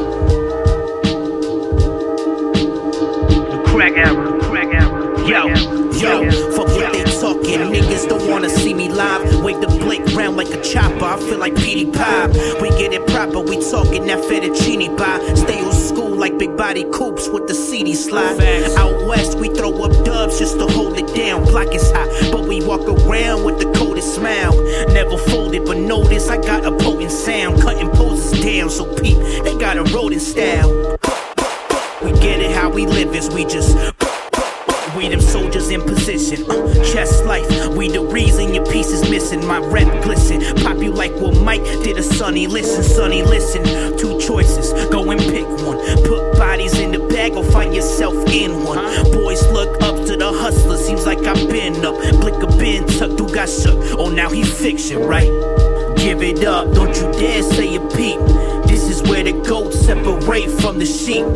The crack era. Crack era. Yo, Yo, fuck what they talking. Niggas don't wanna see me live. Wave the blick round like a chopper. I feel like Petey Pie. We get it proper. We talking that fettuccine pie. Stay old school like big body coops with the CD slide. Out west, we throw up dubs just to hold it down. Block is hot, but we walk around with the coldest smile. Never folded, but notice I got a potent sound. Cutting poses down, so peep, they got a rodent style. We get it how we live is we just we them soldiers in position, uh, chest life. We the reason your piece is missing. My rep glisten. Pop you like what Mike did a Sonny. Listen, Sonny, listen. Two choices, go and pick one. Put bodies in the bag or find yourself in one. Boys look up to the hustler. Seems like I've been up. Blick a bin tucked, who got shook? Oh, now he fiction, right? Give it up, don't you dare say a peep. This is where the goats separate from the sheep.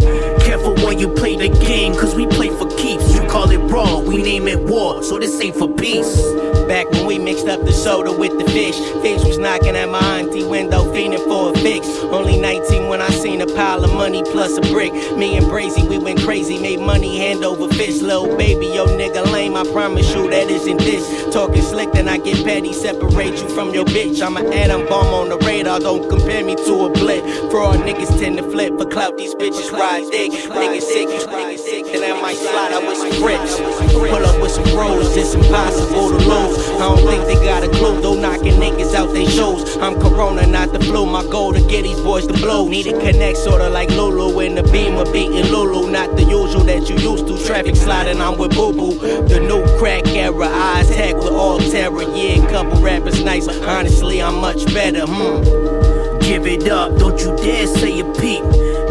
Careful when you play the game, cause we play for keeps. You call it raw, we name it war, so this ain't for peace. Back when we mixed up the soda with the fish, fish was knocking at my auntie window, fiending for a fix. Only 19 when I seen a pile of money plus a brick. Me and Brazy, we went crazy, made money hand over fist. Little baby, yo nigga lame, I promise you that isn't this. Talking slick, then I get petty, separate you from your bitch. I'm an atom bomb on the radar, don't compare me to a blip. Fraud niggas tend to flip for clout, these bitches ride dick. Niggas sick, niggas sick, then I might slide out with some bricks. Pull up with some bros, it's impossible to lose. I don't think they got a clue, though knocking niggas out they shows. I'm Corona, not the flu. My goal to get these boys to blow. Need to connect, sorta like Lulu in the beam beamer, beating Lulu. Not the usual that you used to. Traffic sliding, I'm with Boo Boo. The new crack era, eyes tag with all terror. Yeah, couple rappers nice, but honestly, I'm much better. Hmm. Give it up, don't you dare say a peep.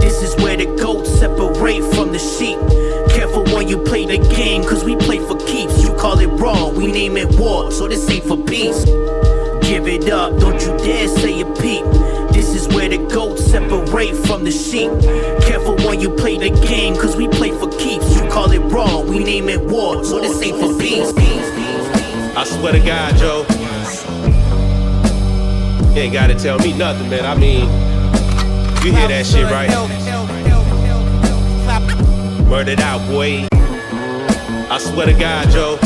This is where the goats separate from the sheep. Careful when you play the game, cause we play for keeps. You call it raw, we name it war, so this ain't for peace. Give it up, don't you dare say a peep. This is where the goats separate from the sheep. Careful when you play the game, cause we play for keeps. You call it raw, we name it war, so this ain't for peace. I swear to God, Joe. You ain't gotta tell me nothing, man. I mean, you hear that shit, right? Murdered out, boy. I swear to God, Joe.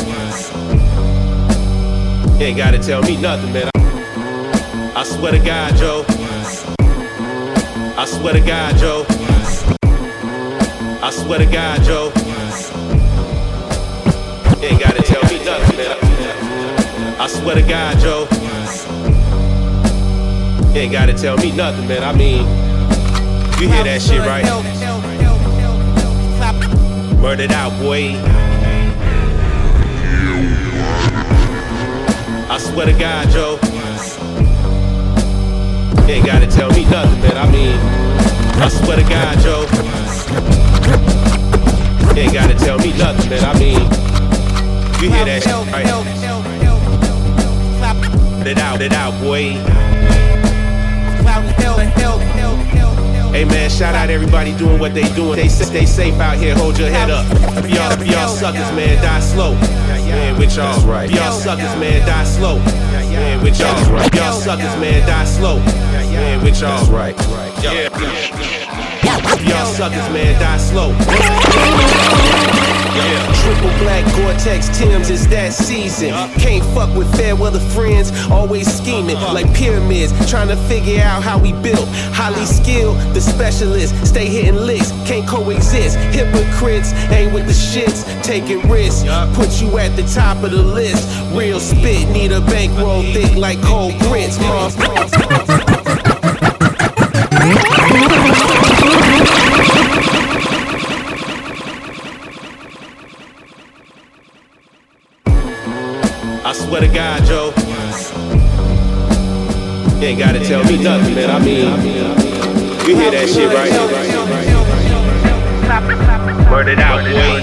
You ain't gotta tell me nothing, man. I swear to God, Joe. I swear to God, Joe. I swear to God, Joe. You ain't gotta tell me nothing, man. I swear to God, Joe. You ain't gotta tell me nothing, man. I mean, you hear that shit, right? Murdered out, boy. I swear to God, Joe. You ain't gotta tell me nothing, man. I mean, I swear to God, Joe. You ain't gotta tell me nothing, man. I mean, you hear that shit, right? It out, it out, boy. Hey man, shout out everybody doing what they doing. They stay safe out here. Hold your head up. Y'all, y'all suckers, man, die slow. Man, with y'all, right. Y'all suckers, man, die slow. Man, with y'all, right. Y'all suckers, man, die slow. Man, with y'all, right. Yeah. Y'all suckers, man, die slow. Yeah. Triple black Gore-Tex Tims, it's that season. Can't fuck with fair weather friends, always scheming uh-huh. like pyramids, trying to figure out how we built. Highly uh-huh. skilled, the specialists, stay hitting licks, can't coexist. Hypocrites ain't with the shits, taking risks. Put you at the top of the list. Real spit, need a bankroll thick like cold grits. I to God, Joe. You ain't gotta tell me nothing, man. I mean, you hear that shit, right? Word it out, boy.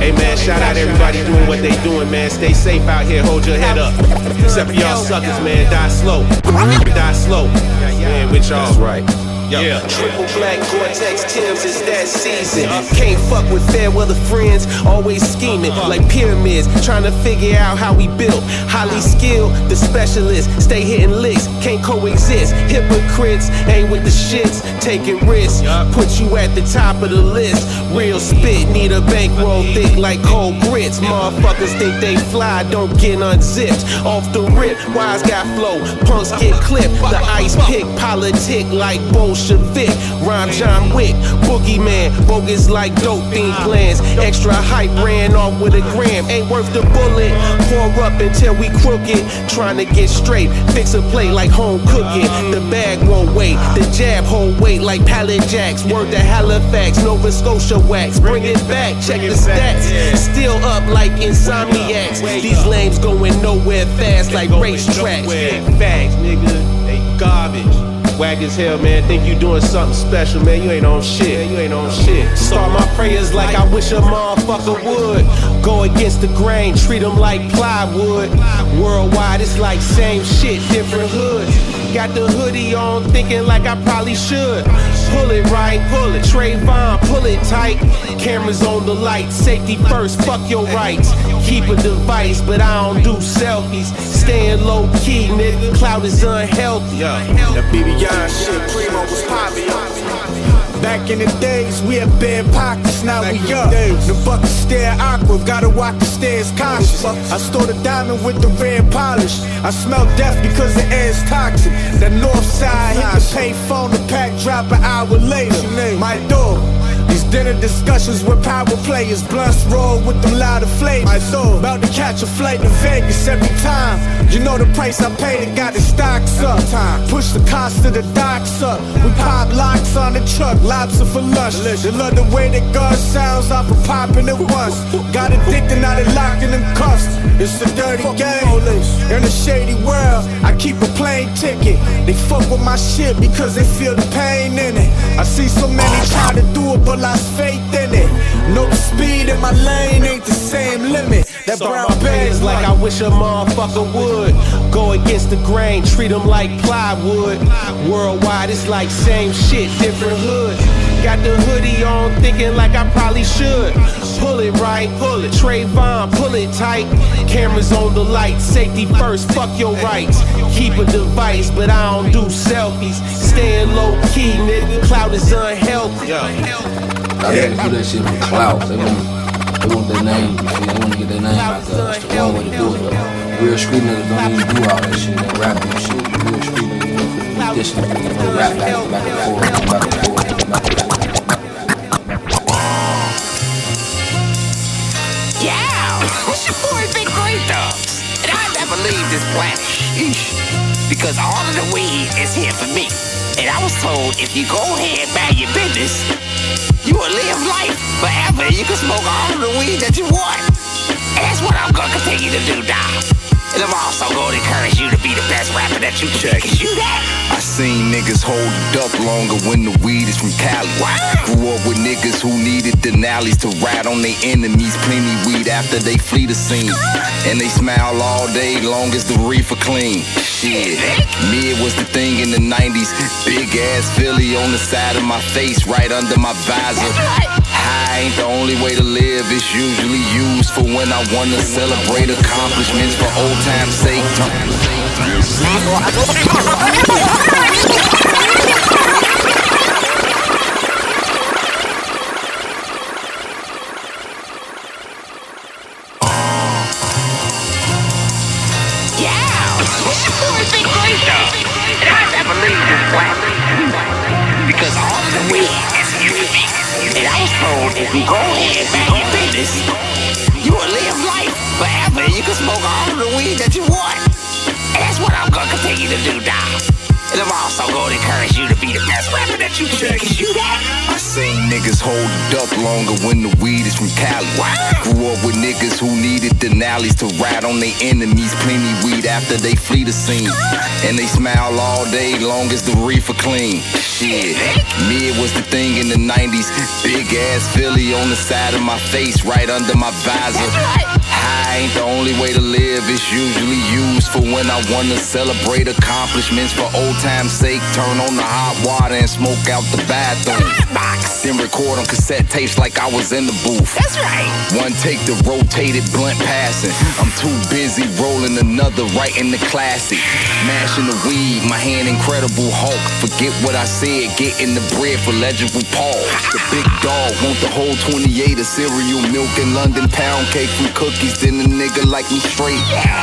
Hey man, shout out everybody doing what they doing, man. Stay safe out here, hold your head up. Except for y'all suckers, man. Die slow. Die slow. Man, with y'all. right. Yeah. Triple black Gore-Tex Tims, it's that season. Can't fuck with fair weather friends, always scheming like pyramids, trying to figure out how we built. Highly skilled, the specialist, stay hitting licks, can't coexist. Hypocrites ain't with the shits, taking risks. Put you at the top of the list. Real spit, need a bankroll thick like cold grits. Motherfuckers think they fly, don't get unzipped. Off the rip, wise got flow, punks get clipped. The ice pick, politic like Bolshevik. Rhyme John Wick, boogeyman, bogus like dope fiend plans. Extra hype ran off with a gram, ain't worth the bullet. Pour up until we crooked, trying to get straight. Fix a plate like home cooking. The bag won't wait, the jab hold weight like pallet jacks. Word to Halifax, Nova Scotia wax. Bring it back, check the stats. Still up like insomniacs. These lames going nowhere fast like racetracks. Fags, nigga, they garbage. Whack as hell, man. Think you doing something special, man. You ain't on shit. You ain't on shit. Start my prayers like I wish a motherfucker would. Go against the grain, treat them like plywood. Worldwide, it's like same shit, different hoods. Got the hoodie on, thinking like I probably should. Pull it right, pull it. Trayvon, pull it tight. Cameras on the light, safety first, fuck your rights. Keep a device, but I don't do selfies. Staying low key, nigga. Cloud is unhealthy. That BBI shit, Primo was. Back in the days, we had bare pockets, now we up. The bucket stare awkward, gotta walk the stairs cautious. I stole the diamond with the red polish. I smell death because the air's toxic. The north side hit the pay phone, the pack drop an hour later. My door. These dinner discussions with power players, blunts roll with them louder flavors. I thought about to catch a flight to Vegas every time. You know the price I paid, it got the stocks up. Time. Push the cost of the docks up. We pop locks on the truck, lobster for lunch. They love the way that God sounds off of popping it once. Got addicted, now they locked in them cuffs. It's a dirty game. In a shady world, I keep a plane ticket. They fuck with my shit because they feel the pain in it. I see so many try to do but lost faith in it. No speed in my lane ain't the same limit. That brown bag is like I wish a motherfucker would. Go against the grain, treat them like plywood. Worldwide, it's like same shit, different hoods. Got the hoodie on, thinking like I probably should. Pull it right, pull it. Trayvon, pull it tight. Cameras on the light, safety first, fuck your rights. Keep a device, but I don't do selfies. Staying low key, nigga. Cloud is unhealthy. I think do that shit for clout. They want, they want their name. you see, They want to get their name out there. That's the wrong way to do it. Though. Real street niggas don't even do all that shit. That rap and shit. Real street niggas, you know, for this nigga, you know, rap back, back and forth, back and forth, back and forth. And I never leave this planet. Because all of the weed is here for me. And I was told if you go ahead and mind your business, you will live life forever. You can smoke all of the weed that you want. And that's what I'm gonna continue to do, dog. And I'm also gonna encourage you to be the best rapper that you be, you that. I seen niggas hold it up longer when the weed is from Cali. Grew up with niggas who needed Denali's to ride on their enemies. Plenty weed after they flee the scene. And they smile all day long as the reefer clean. Shit, me it was the thing in the 90s. Big ass Philly on the side of my face, right under my visor. Ain't the only way to live. It's usually used for when I wanna celebrate accomplishments for old time's sake. Told if you go ahead and mind your business, you will live life forever. You can smoke all of the weed that you want. And that's what I'm gonna continue to do, dog. And I'm also gonna encourage you to be the best rapper that you cause you that. I seen niggas hold it up longer when the weed is from Cali. Grew up with niggas who needed Denali's to ride on their enemies. Plenty weed after they flee the scene. And they smile all day long as the reefer clean. Shit, me it was the thing in the 90s. Big ass Philly on the side of my face, right under my visor. High ain't the only way to live. It's usually used for when I wanna celebrate accomplishments for old time's sake. Turn on the hot water and smoke out the bathroom. Then record on cassette tapes like I was in the booth. That's right. One take the rotated blunt passing. I'm too busy rolling another right in the classic. Mashing the weed, my hand incredible Hulk. Forget what I said, get in the bread for legible Paul. The big dog want the whole 28 of cereal, milk and London pound cake from cookies. Then the nigga like me straight.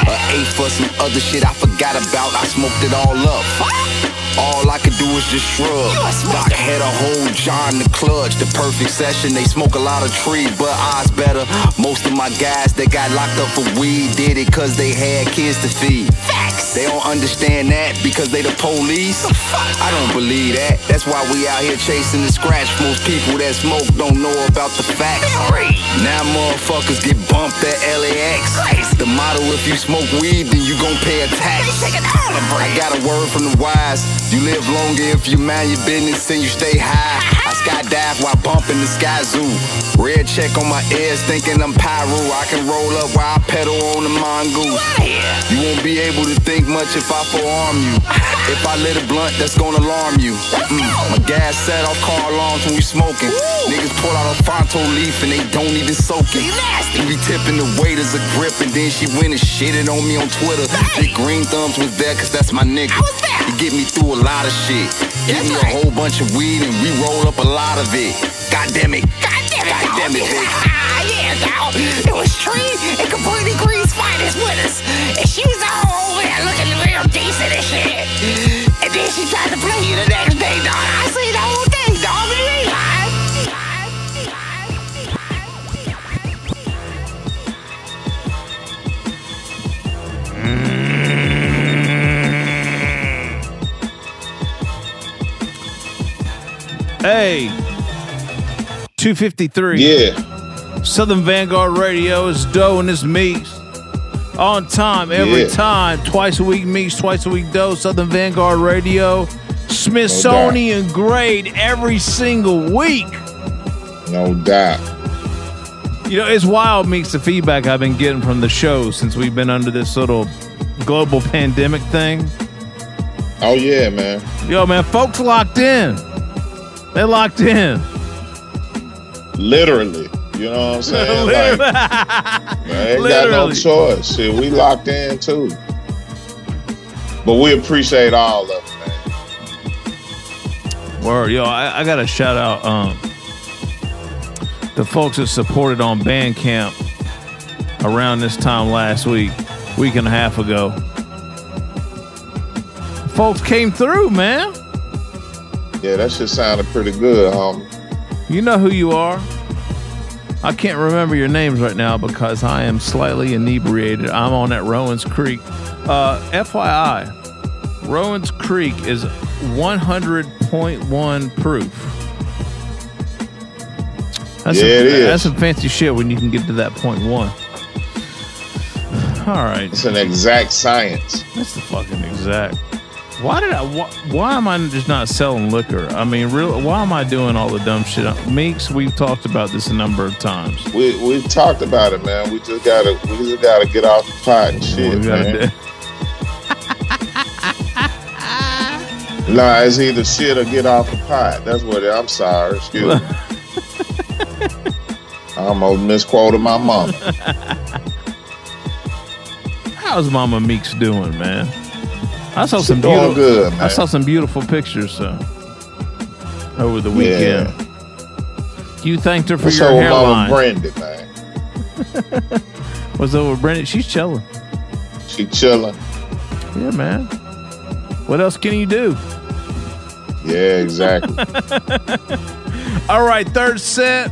A eight for some other shit I forgot about. I smoked it all up. All I could do is just shrug. Doc had a whole John the clutch, the perfect session. They smoke a lot of trees, but odds better. Most of my guys that got locked up for weed did it cause they had kids to feed. Facts. They don't understand that because they the police. I don't believe that. That's why we out here chasing the scratch. Most people that smoke don't know about the facts. Now motherfuckers get bumped at. Motto if you smoke weed, then you gon' pay a tax. I got a word from the wise. You live longer if you mind your business and you stay high. I skydive while bumping the Skyzoo. Red check on my ears, thinking I'm pyro. I can roll up while I pedal on the mongoose. You won't be able to think much if I forearm you. If I lit a blunt, that's gonna alarm you. Mm, My gas set off car alarms when we smoking. Niggas pull out a Fronto leaf and they don't even soak it. We be tipping the waiters a grip and then she went and shitted on me on Twitter. Big Green Thumbs was there cause that's my nigga. He get me through a lot of shit. Give me a whole bunch of weed and we roll up a lot of it. God damn it. God damn it, God damn it, bitch. Ah, yeah, dog. It was Tree and Completely Green's finest with us. And she was all over there looking real decent and shit. And then she tried to play you the next day, dog. I seen the Hey, 253. Yeah. Southern Vanguard Radio is dough and it's Meeks. On time, every Yeah. time. Twice a week Meeks, twice a week dough. Southern Vanguard Radio. Smithsonian grade every single week. No doubt. You know, it's wild, Meeks, the feedback I've been getting from the show since we've been under this little global pandemic thing. Oh yeah, man. Yo, man, folks locked in. They locked in. Literally. You know what I'm saying? like, I ain't got no choice. Shit, we locked in too. But we appreciate all of it, man. Word, yo, I, I got to shout out um, the folks that supported on Bandcamp around this time last week, week and a half ago. Folks came through, man. Yeah, that shit sounded pretty good, homie. You know who you are. I can't remember your names right now because I am slightly inebriated. I'm on at Rowan's Creek. Uh, FYI, Rowan's Creek is 100.1 proof. That's Yeah, some, it is. That's some fancy shit when you can get to that point one. All right. It's an exact science. That's the fucking exact. Why did I? Why, why am I just not selling liquor? I mean, real. Why am I doing all the dumb shit? Meeks, we've talked about this a number of times. We we've talked about it, man. We just gotta we just gotta get off the pot and shit, We man. Nah, it's either shit or get off the pot. That's what it, I'm sorry. Excuse me. I almost misquoted my mom. How's Mama Meeks doing, man? I saw some beautiful. good, I saw some beautiful pictures uh, over the Yeah. weekend. You thanked her for What's your Mama hairline. Brandy, man? What's up with Brenda? She's chilling. She chilling. Yeah, man. What else can you do? Yeah, exactly. All right, third set.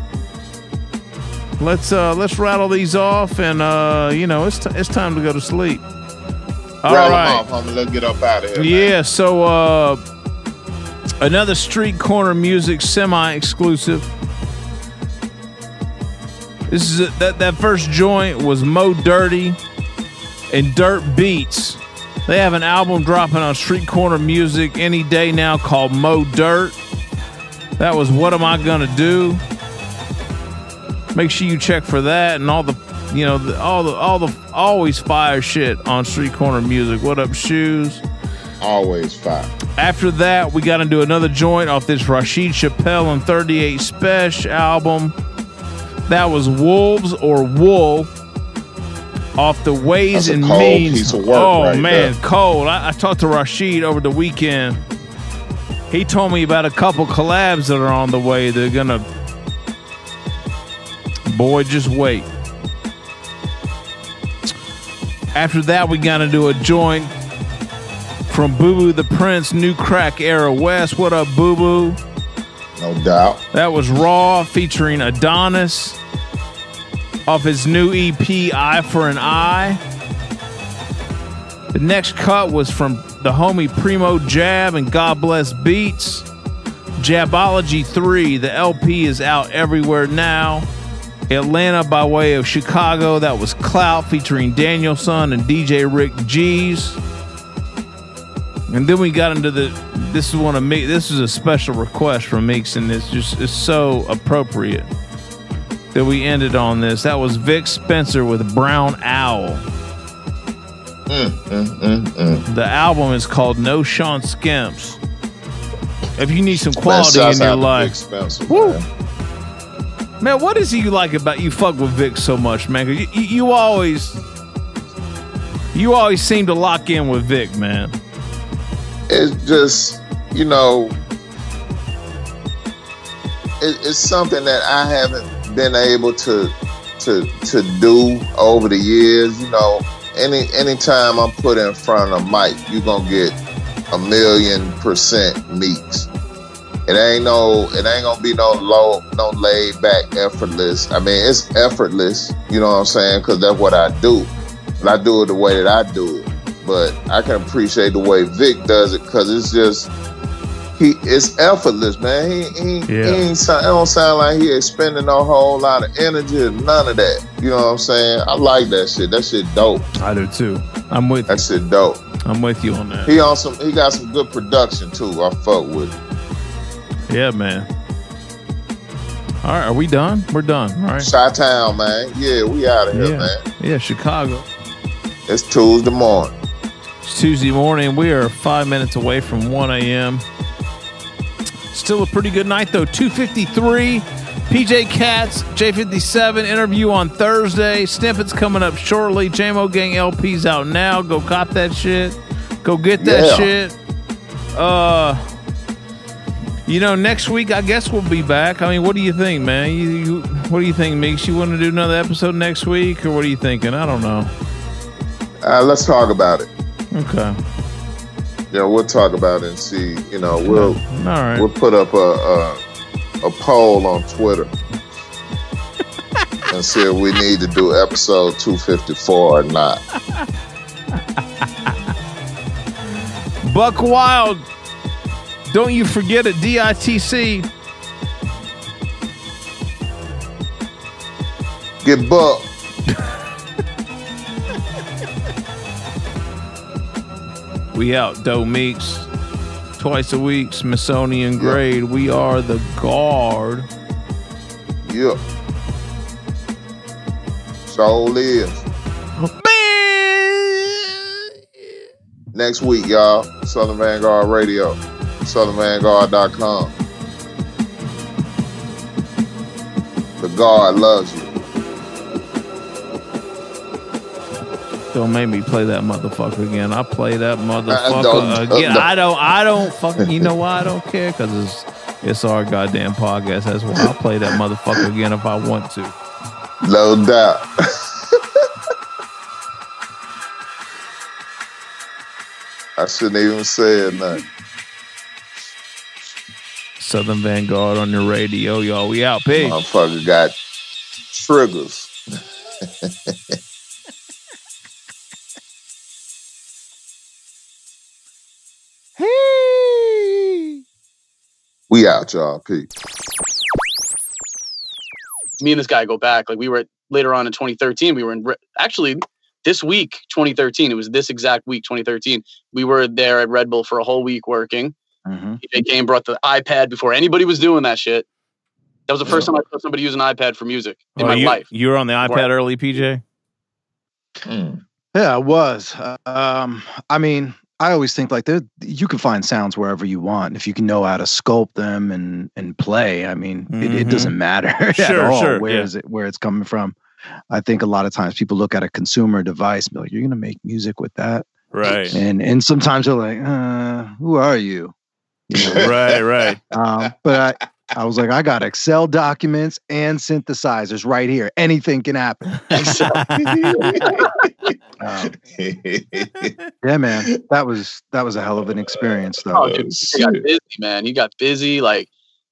Let's uh let's rattle these off, and uh you know it's t- it's time to go to sleep. All right. off, homie. Let's get up out of here. Yeah, so uh another street corner music semi exclusive. This is a, that that first joint was Mo Dirty and Dirt Beats. They have an album dropping on Street Corner Music any day now called Mo Dirt. That was What Am I Gonna Do? Make sure you check for that and all the you know the, all the all the always fire shit on Street Corner Music. What up, shoes? Always fire. After that, we got into another joint off this Rasheed Chappell and 38 Spesh album. That was Wolves or Wool off the Ways and Means. piece of work oh right man, there. cold. I, I talked to Rasheed over the weekend. He told me about a couple collabs that are on the way. They're gonna. Boy, just wait. After that, we got to do a joint from Boo Boo the Prince, New Crack Era West. What up, Boo Boo? No doubt. That was Raw featuring Adonis off his new EP, Eye for an Eye. The next cut was from the homie Primo Jab and God Bless Beats. Jabology 3, the LP is out everywhere now. Atlanta by way of Chicago, that was Clout featuring Danielson and DJ Rick G's. And then we got into the this is one of me this is a special request from Meeks and it's just it's so appropriate that we ended on this. That was Vic Spencer with Brown Owl. Mm, mm, mm, mm. The album is called No Sean Skimps. If you need some quality in your life. Spencer, Woo. man. Man, what is it you like about you fuck with Vic so much, man? You, you, you always you always seem to lock in with Vic, man. It's just, you know, it, it's something that I haven't been able to to to do over the years. You know, any anytime I'm put in front of a mic, you're gonna get a million percent meeks. It ain't no, it ain't gonna be no low, no laid back, effortless. I mean, it's effortless. You know what I'm saying? Because that's what I do. But I do it the way that I do it. But I can appreciate the way Vic does it because it's just he. It's effortless, man. He he, he ain't sound, it don't sound like he expending a whole lot of energy or none of that. You know what I'm saying? I like that shit. That shit dope. I do too. I'm with that shit dope. I'm with you on that. He on some. He got some good production too. I fuck with. it. Yeah, man. All right, are we done? We're done, all right? Chi Town, man. Yeah, we out of here, Yeah. man. Yeah, Chicago. It's Tuesday morning. It's Tuesday morning. We are five minutes away from 1 a.m. Still a pretty good night, though. 253. PJ Katz, J57 interview on Thursday. Snippets coming up shortly. Jamo Gang LP's out now. Go cop that shit. Go get that Yeah. shit. Uh, you know, next week I guess we'll be back. I mean, what do you think, man? You, you what do you think, Meeks? You want to do another episode next week, or what are you thinking? I don't know. Uh, let's talk about it. Okay. Yeah, we'll talk about it and see. You know, we'll right. we'll put up a a, a poll on Twitter and see if we need to do episode two fifty four or not. Buck Wild. Don't you forget it, DITC. Get Buck. We out. Doe Meeks. Twice a week. Smithsonian grade. We are the guard. Yeah. So is. Next week, y'all. Southern Vanguard Radio. SouthernVanguard.com. The guard loves you. Don't make me play that motherfucker again. I play that motherfucker again. don't. I don't. I don't fucking. You know why I don't care? Because it's it's our goddamn podcast. That's why I'll play that motherfucker again if I want to. No doubt. I shouldn't even say nothing. Southern Vanguard on your radio, y'all. We out. Peace. Motherfucker got triggers. Hey. We out, y'all. Peace. me and this guy go back. Like we were at, later on in 2013. We were in Re- actually this week, 2013. It was this exact week, 2013. We were there at Red Bull for a whole week working. DJ came, brought the iPad before anybody was doing that shit. That was the first time I saw somebody use an iPad for music in Oh, my you, life. You were on the iPad early, PJ. Yeah, I was. Um, I mean, I always think like there, you can find sounds wherever you want if you can know how to sculpt them and and play. I mean, it, it Mhm. doesn't matter at all sure, where yeah. is it where it's coming from. I think a lot of times people look at a consumer device and be like, "You're gonna make music with that," Right. and and sometimes they're like, uh, "Who are you?" You know? right, right. Um, but I, I was like, I got Excel documents and synthesizers right here. Anything can happen. Um, yeah, man, that was that was a hell of an experience, though. Oh, dude, he got busy, man. He got busy. Like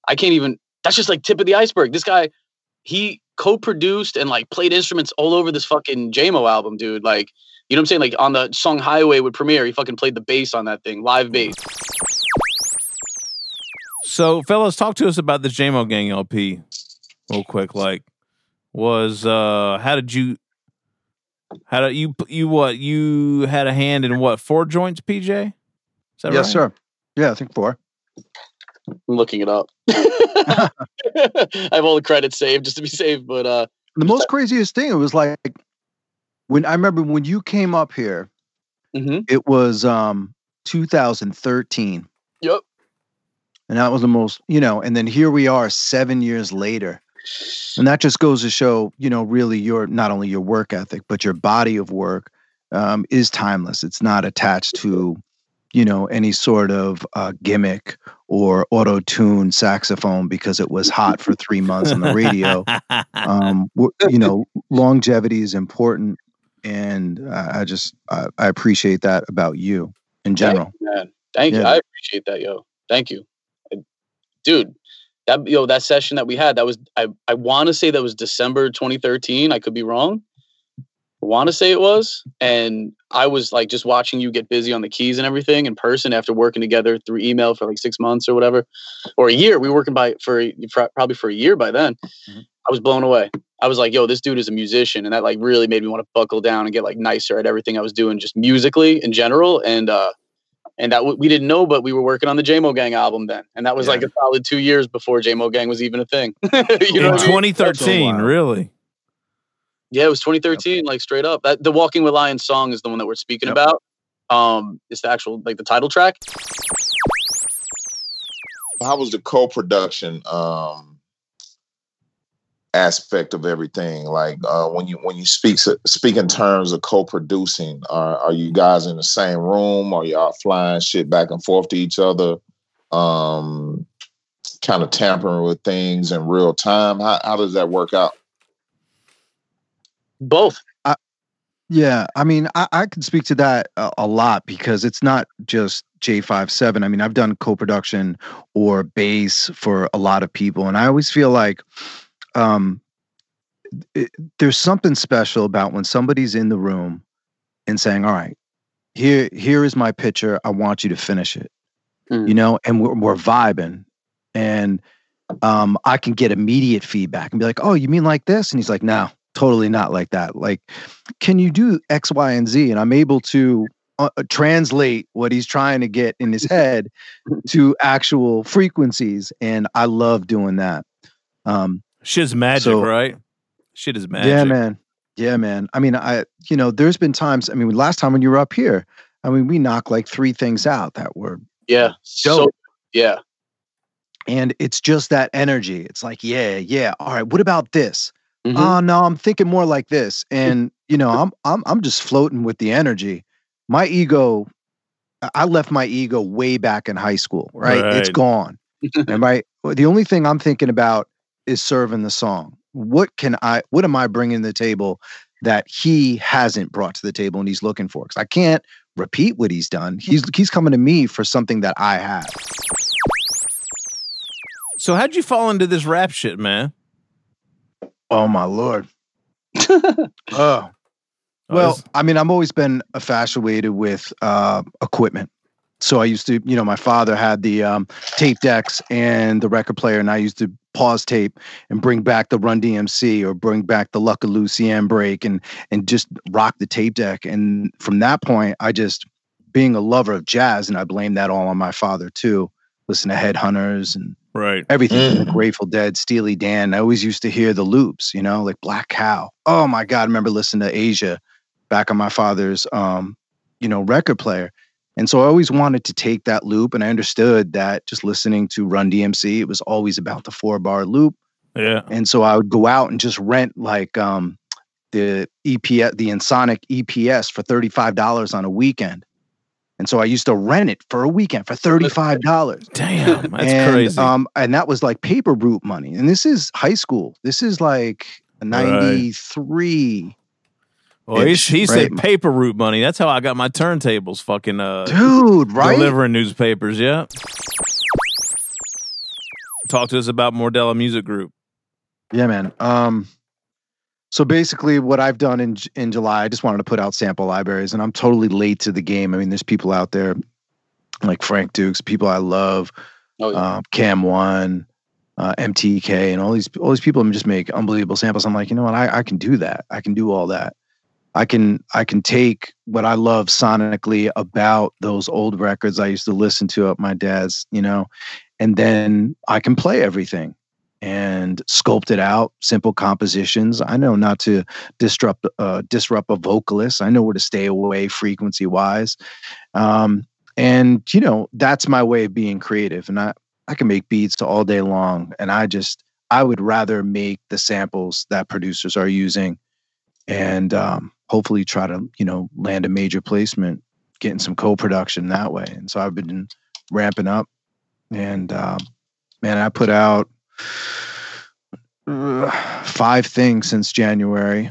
I can't even. That's just like tip of the iceberg. This guy, he co-produced and like played instruments all over this fucking Jamo album, dude. Like, you know what I'm saying? Like on the song Highway with Premier, he fucking played the bass on that thing, live bass. So, fellas, talk to us about this Jamo Gang LP, real quick. Like, was uh, how did you, how did you you what you had a hand in what four joints, PJ? Is that yes, right? sir. Yeah, I think four. I'm looking it up. I have all the credits saved just to be safe, but uh, The most craziest thing it was like when I remember when you came up here. Mm-hmm. It was um 2013. Yep. And that was the most, you know, and then here we are seven years later. And that just goes to show, you know, really your not only your work ethic, but your body of work um, is timeless. It's not attached to, you know, any sort of uh, gimmick or auto tune saxophone because it was hot for three months on the radio. um, you know, longevity is important. And I I just, I, I appreciate that about you in general. Thank you, man. Thank you. I appreciate that, yo. Thank you, I- dude. That yo, that session that we had, that was I. I want to say that was December 2013. I could be wrong. I want to say it was, and I was like just watching you get busy on the keys and everything in person after working together through email for like six months or whatever, or a year. We were working by for, for probably for a year by then. I was blown away. I was like, yo, this dude is a musician. And that like really made me want to buckle down and get like nicer at everything I was doing just musically in general. And, uh, and that w- we didn't know, but we were working on the Jamo Gang album then. And that was like a solid two years before Jamo Gang was even a thing. you know In what I mean? 2013, really? Yeah, it was 2013, like straight up. That the Walking with Lions song is the one that we're speaking about. Um, it's the actual like the title track. How was the co-production um aspect of everything? Like uh when you when you speak speak in terms of co-producing, are are you guys in the same room? Are y'all flying shit back and forth to each other? Um kind of tampering with things in real time. How how does that work out? Both. I, yeah, I mean, I, I can speak to that a, a lot because it's not just J57. I mean, I've done co-production or bass for a lot of people, and I always feel like um, it, there's something special about when somebody's in the room and saying, "All right, here here is my picture. I want you to finish it," you know, and we're, we're vibing, and um, I can get immediate feedback and be like, "Oh, you mean like this?" And he's like, "No." totally not like that like can you do x y and z and i'm able to uh, translate what he's trying to get in his head to actual frequencies, and I love doing that. Um, Shit's magic, so- right? Shit is magic. yeah, man. Yeah, man. I mean, I you know, there's been times. I mean, last time when you were up here, I mean, we knocked like three things out that were Yeah. So yeah. and it's just that energy. It's like, yeah, yeah. All right, what about this? Mhm. Oh no, I'm thinking more like this. And you know, I'm I'm I'm just floating with the energy. My ego, I- I left my ego way back in high school, right? It's gone. and right, the only thing I'm thinking about is serving the song. What can I? What am I bringing to the table that he hasn't brought to the table and he's looking for? Because I can't repeat what he's done. He's he's coming to me for something that I have. So how'd you fall into this rap shit, man? Oh my lord. oh. Well, I mean, I've always been infatuated with uh, equipment. So I used to, you know, my father had the um, tape decks and the record player, and I used to pause tape and bring back the Run DMC or bring back the Lucky Lucienne break and and just rock the tape deck. And from that point, I just being a lover of jazz, and I blame that all on my father too. Listen to Headhunters and right everything from the Grateful Dead, Steely Dan. I always used to hear the loops, you know, like Black Cow. Oh my God, I remember listening to Asia back on my father's um, you know, record player. And so I always wanted to take that loop and I understood that just listening to Run DMC, it was always about the four bar loop. Yeah. And so I would go out and just rent like um the EPS, the Ensoniq EPS for $35 on a weekend. And so I used to rent it for a weekend for $35. Damn, that's and, crazy. Um, and that was like paper route money. And this is high school. This is like 93. Well, he, ish, he said paper route money. That's how I got my turntables. Fucking uh, Dude, right? Delivering newspapers. Yeah. Talk to us about Mordella Music Group. Yeah, man. Um, so basically, what I've done in in July, I just wanted to put out sample libraries, and I'm totally late to the game. I mean, there's people out there like Frank Dukes, people I love, um, Cam One, uh, MTK, and all these all these people just make unbelievable samples. I'm like, you know what? I, I can do that. I can do all that. I can I can take what I love sonically about those old records I used to listen to at my dad's, you know, and then I can play everything and sculpt it out. Simple compositions. I know not to disrupt uh, disrupt a vocalist. I know where to stay away frequency wise, um, and you know that's my way of being creative. And I I can make beats all day long, and I just I would rather make the samples that producers are using and um, hopefully try to you know land a major placement getting some co-production that way. And so i've been ramping up and um, man i put out uh, five things since january.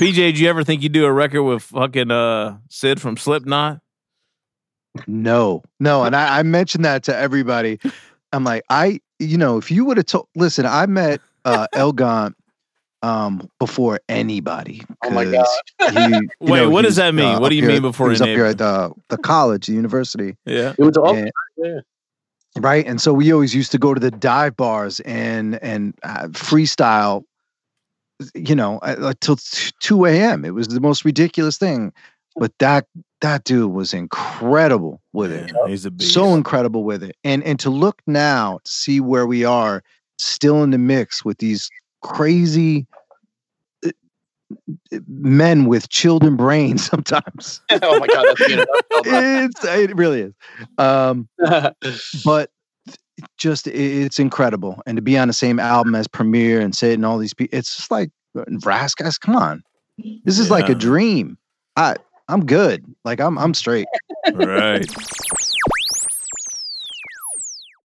PJ, do you ever think you'd do a record with fucking uh, Sid from Slipknot? no. No and I, I mentioned that to everybody. I'm like i you know if you would have told listen i met uh El Gant um before anybody Oh my 'cause God. he- Wait, know, what does that mean? uh, What do you here mean before he was up here at the, the college the university Yeah. It was all And- yeah. right and so we always used to go to the dive bars and and uh, freestyle you know uh, uh, till t- 2 a.m it was the most ridiculous thing but that that dude was incredible with it He's a beast. so incredible with it and and to look now to see where we are still in the mix with these crazy men with children brains sometimes. Oh my god, that's it's it really is. Um but just it's incredible. And to be on the same album as Premier and Sid and all these people it's just like Ras Kass, come on. This is like a dream. I i'm good. Like i'm i'm straight. Right.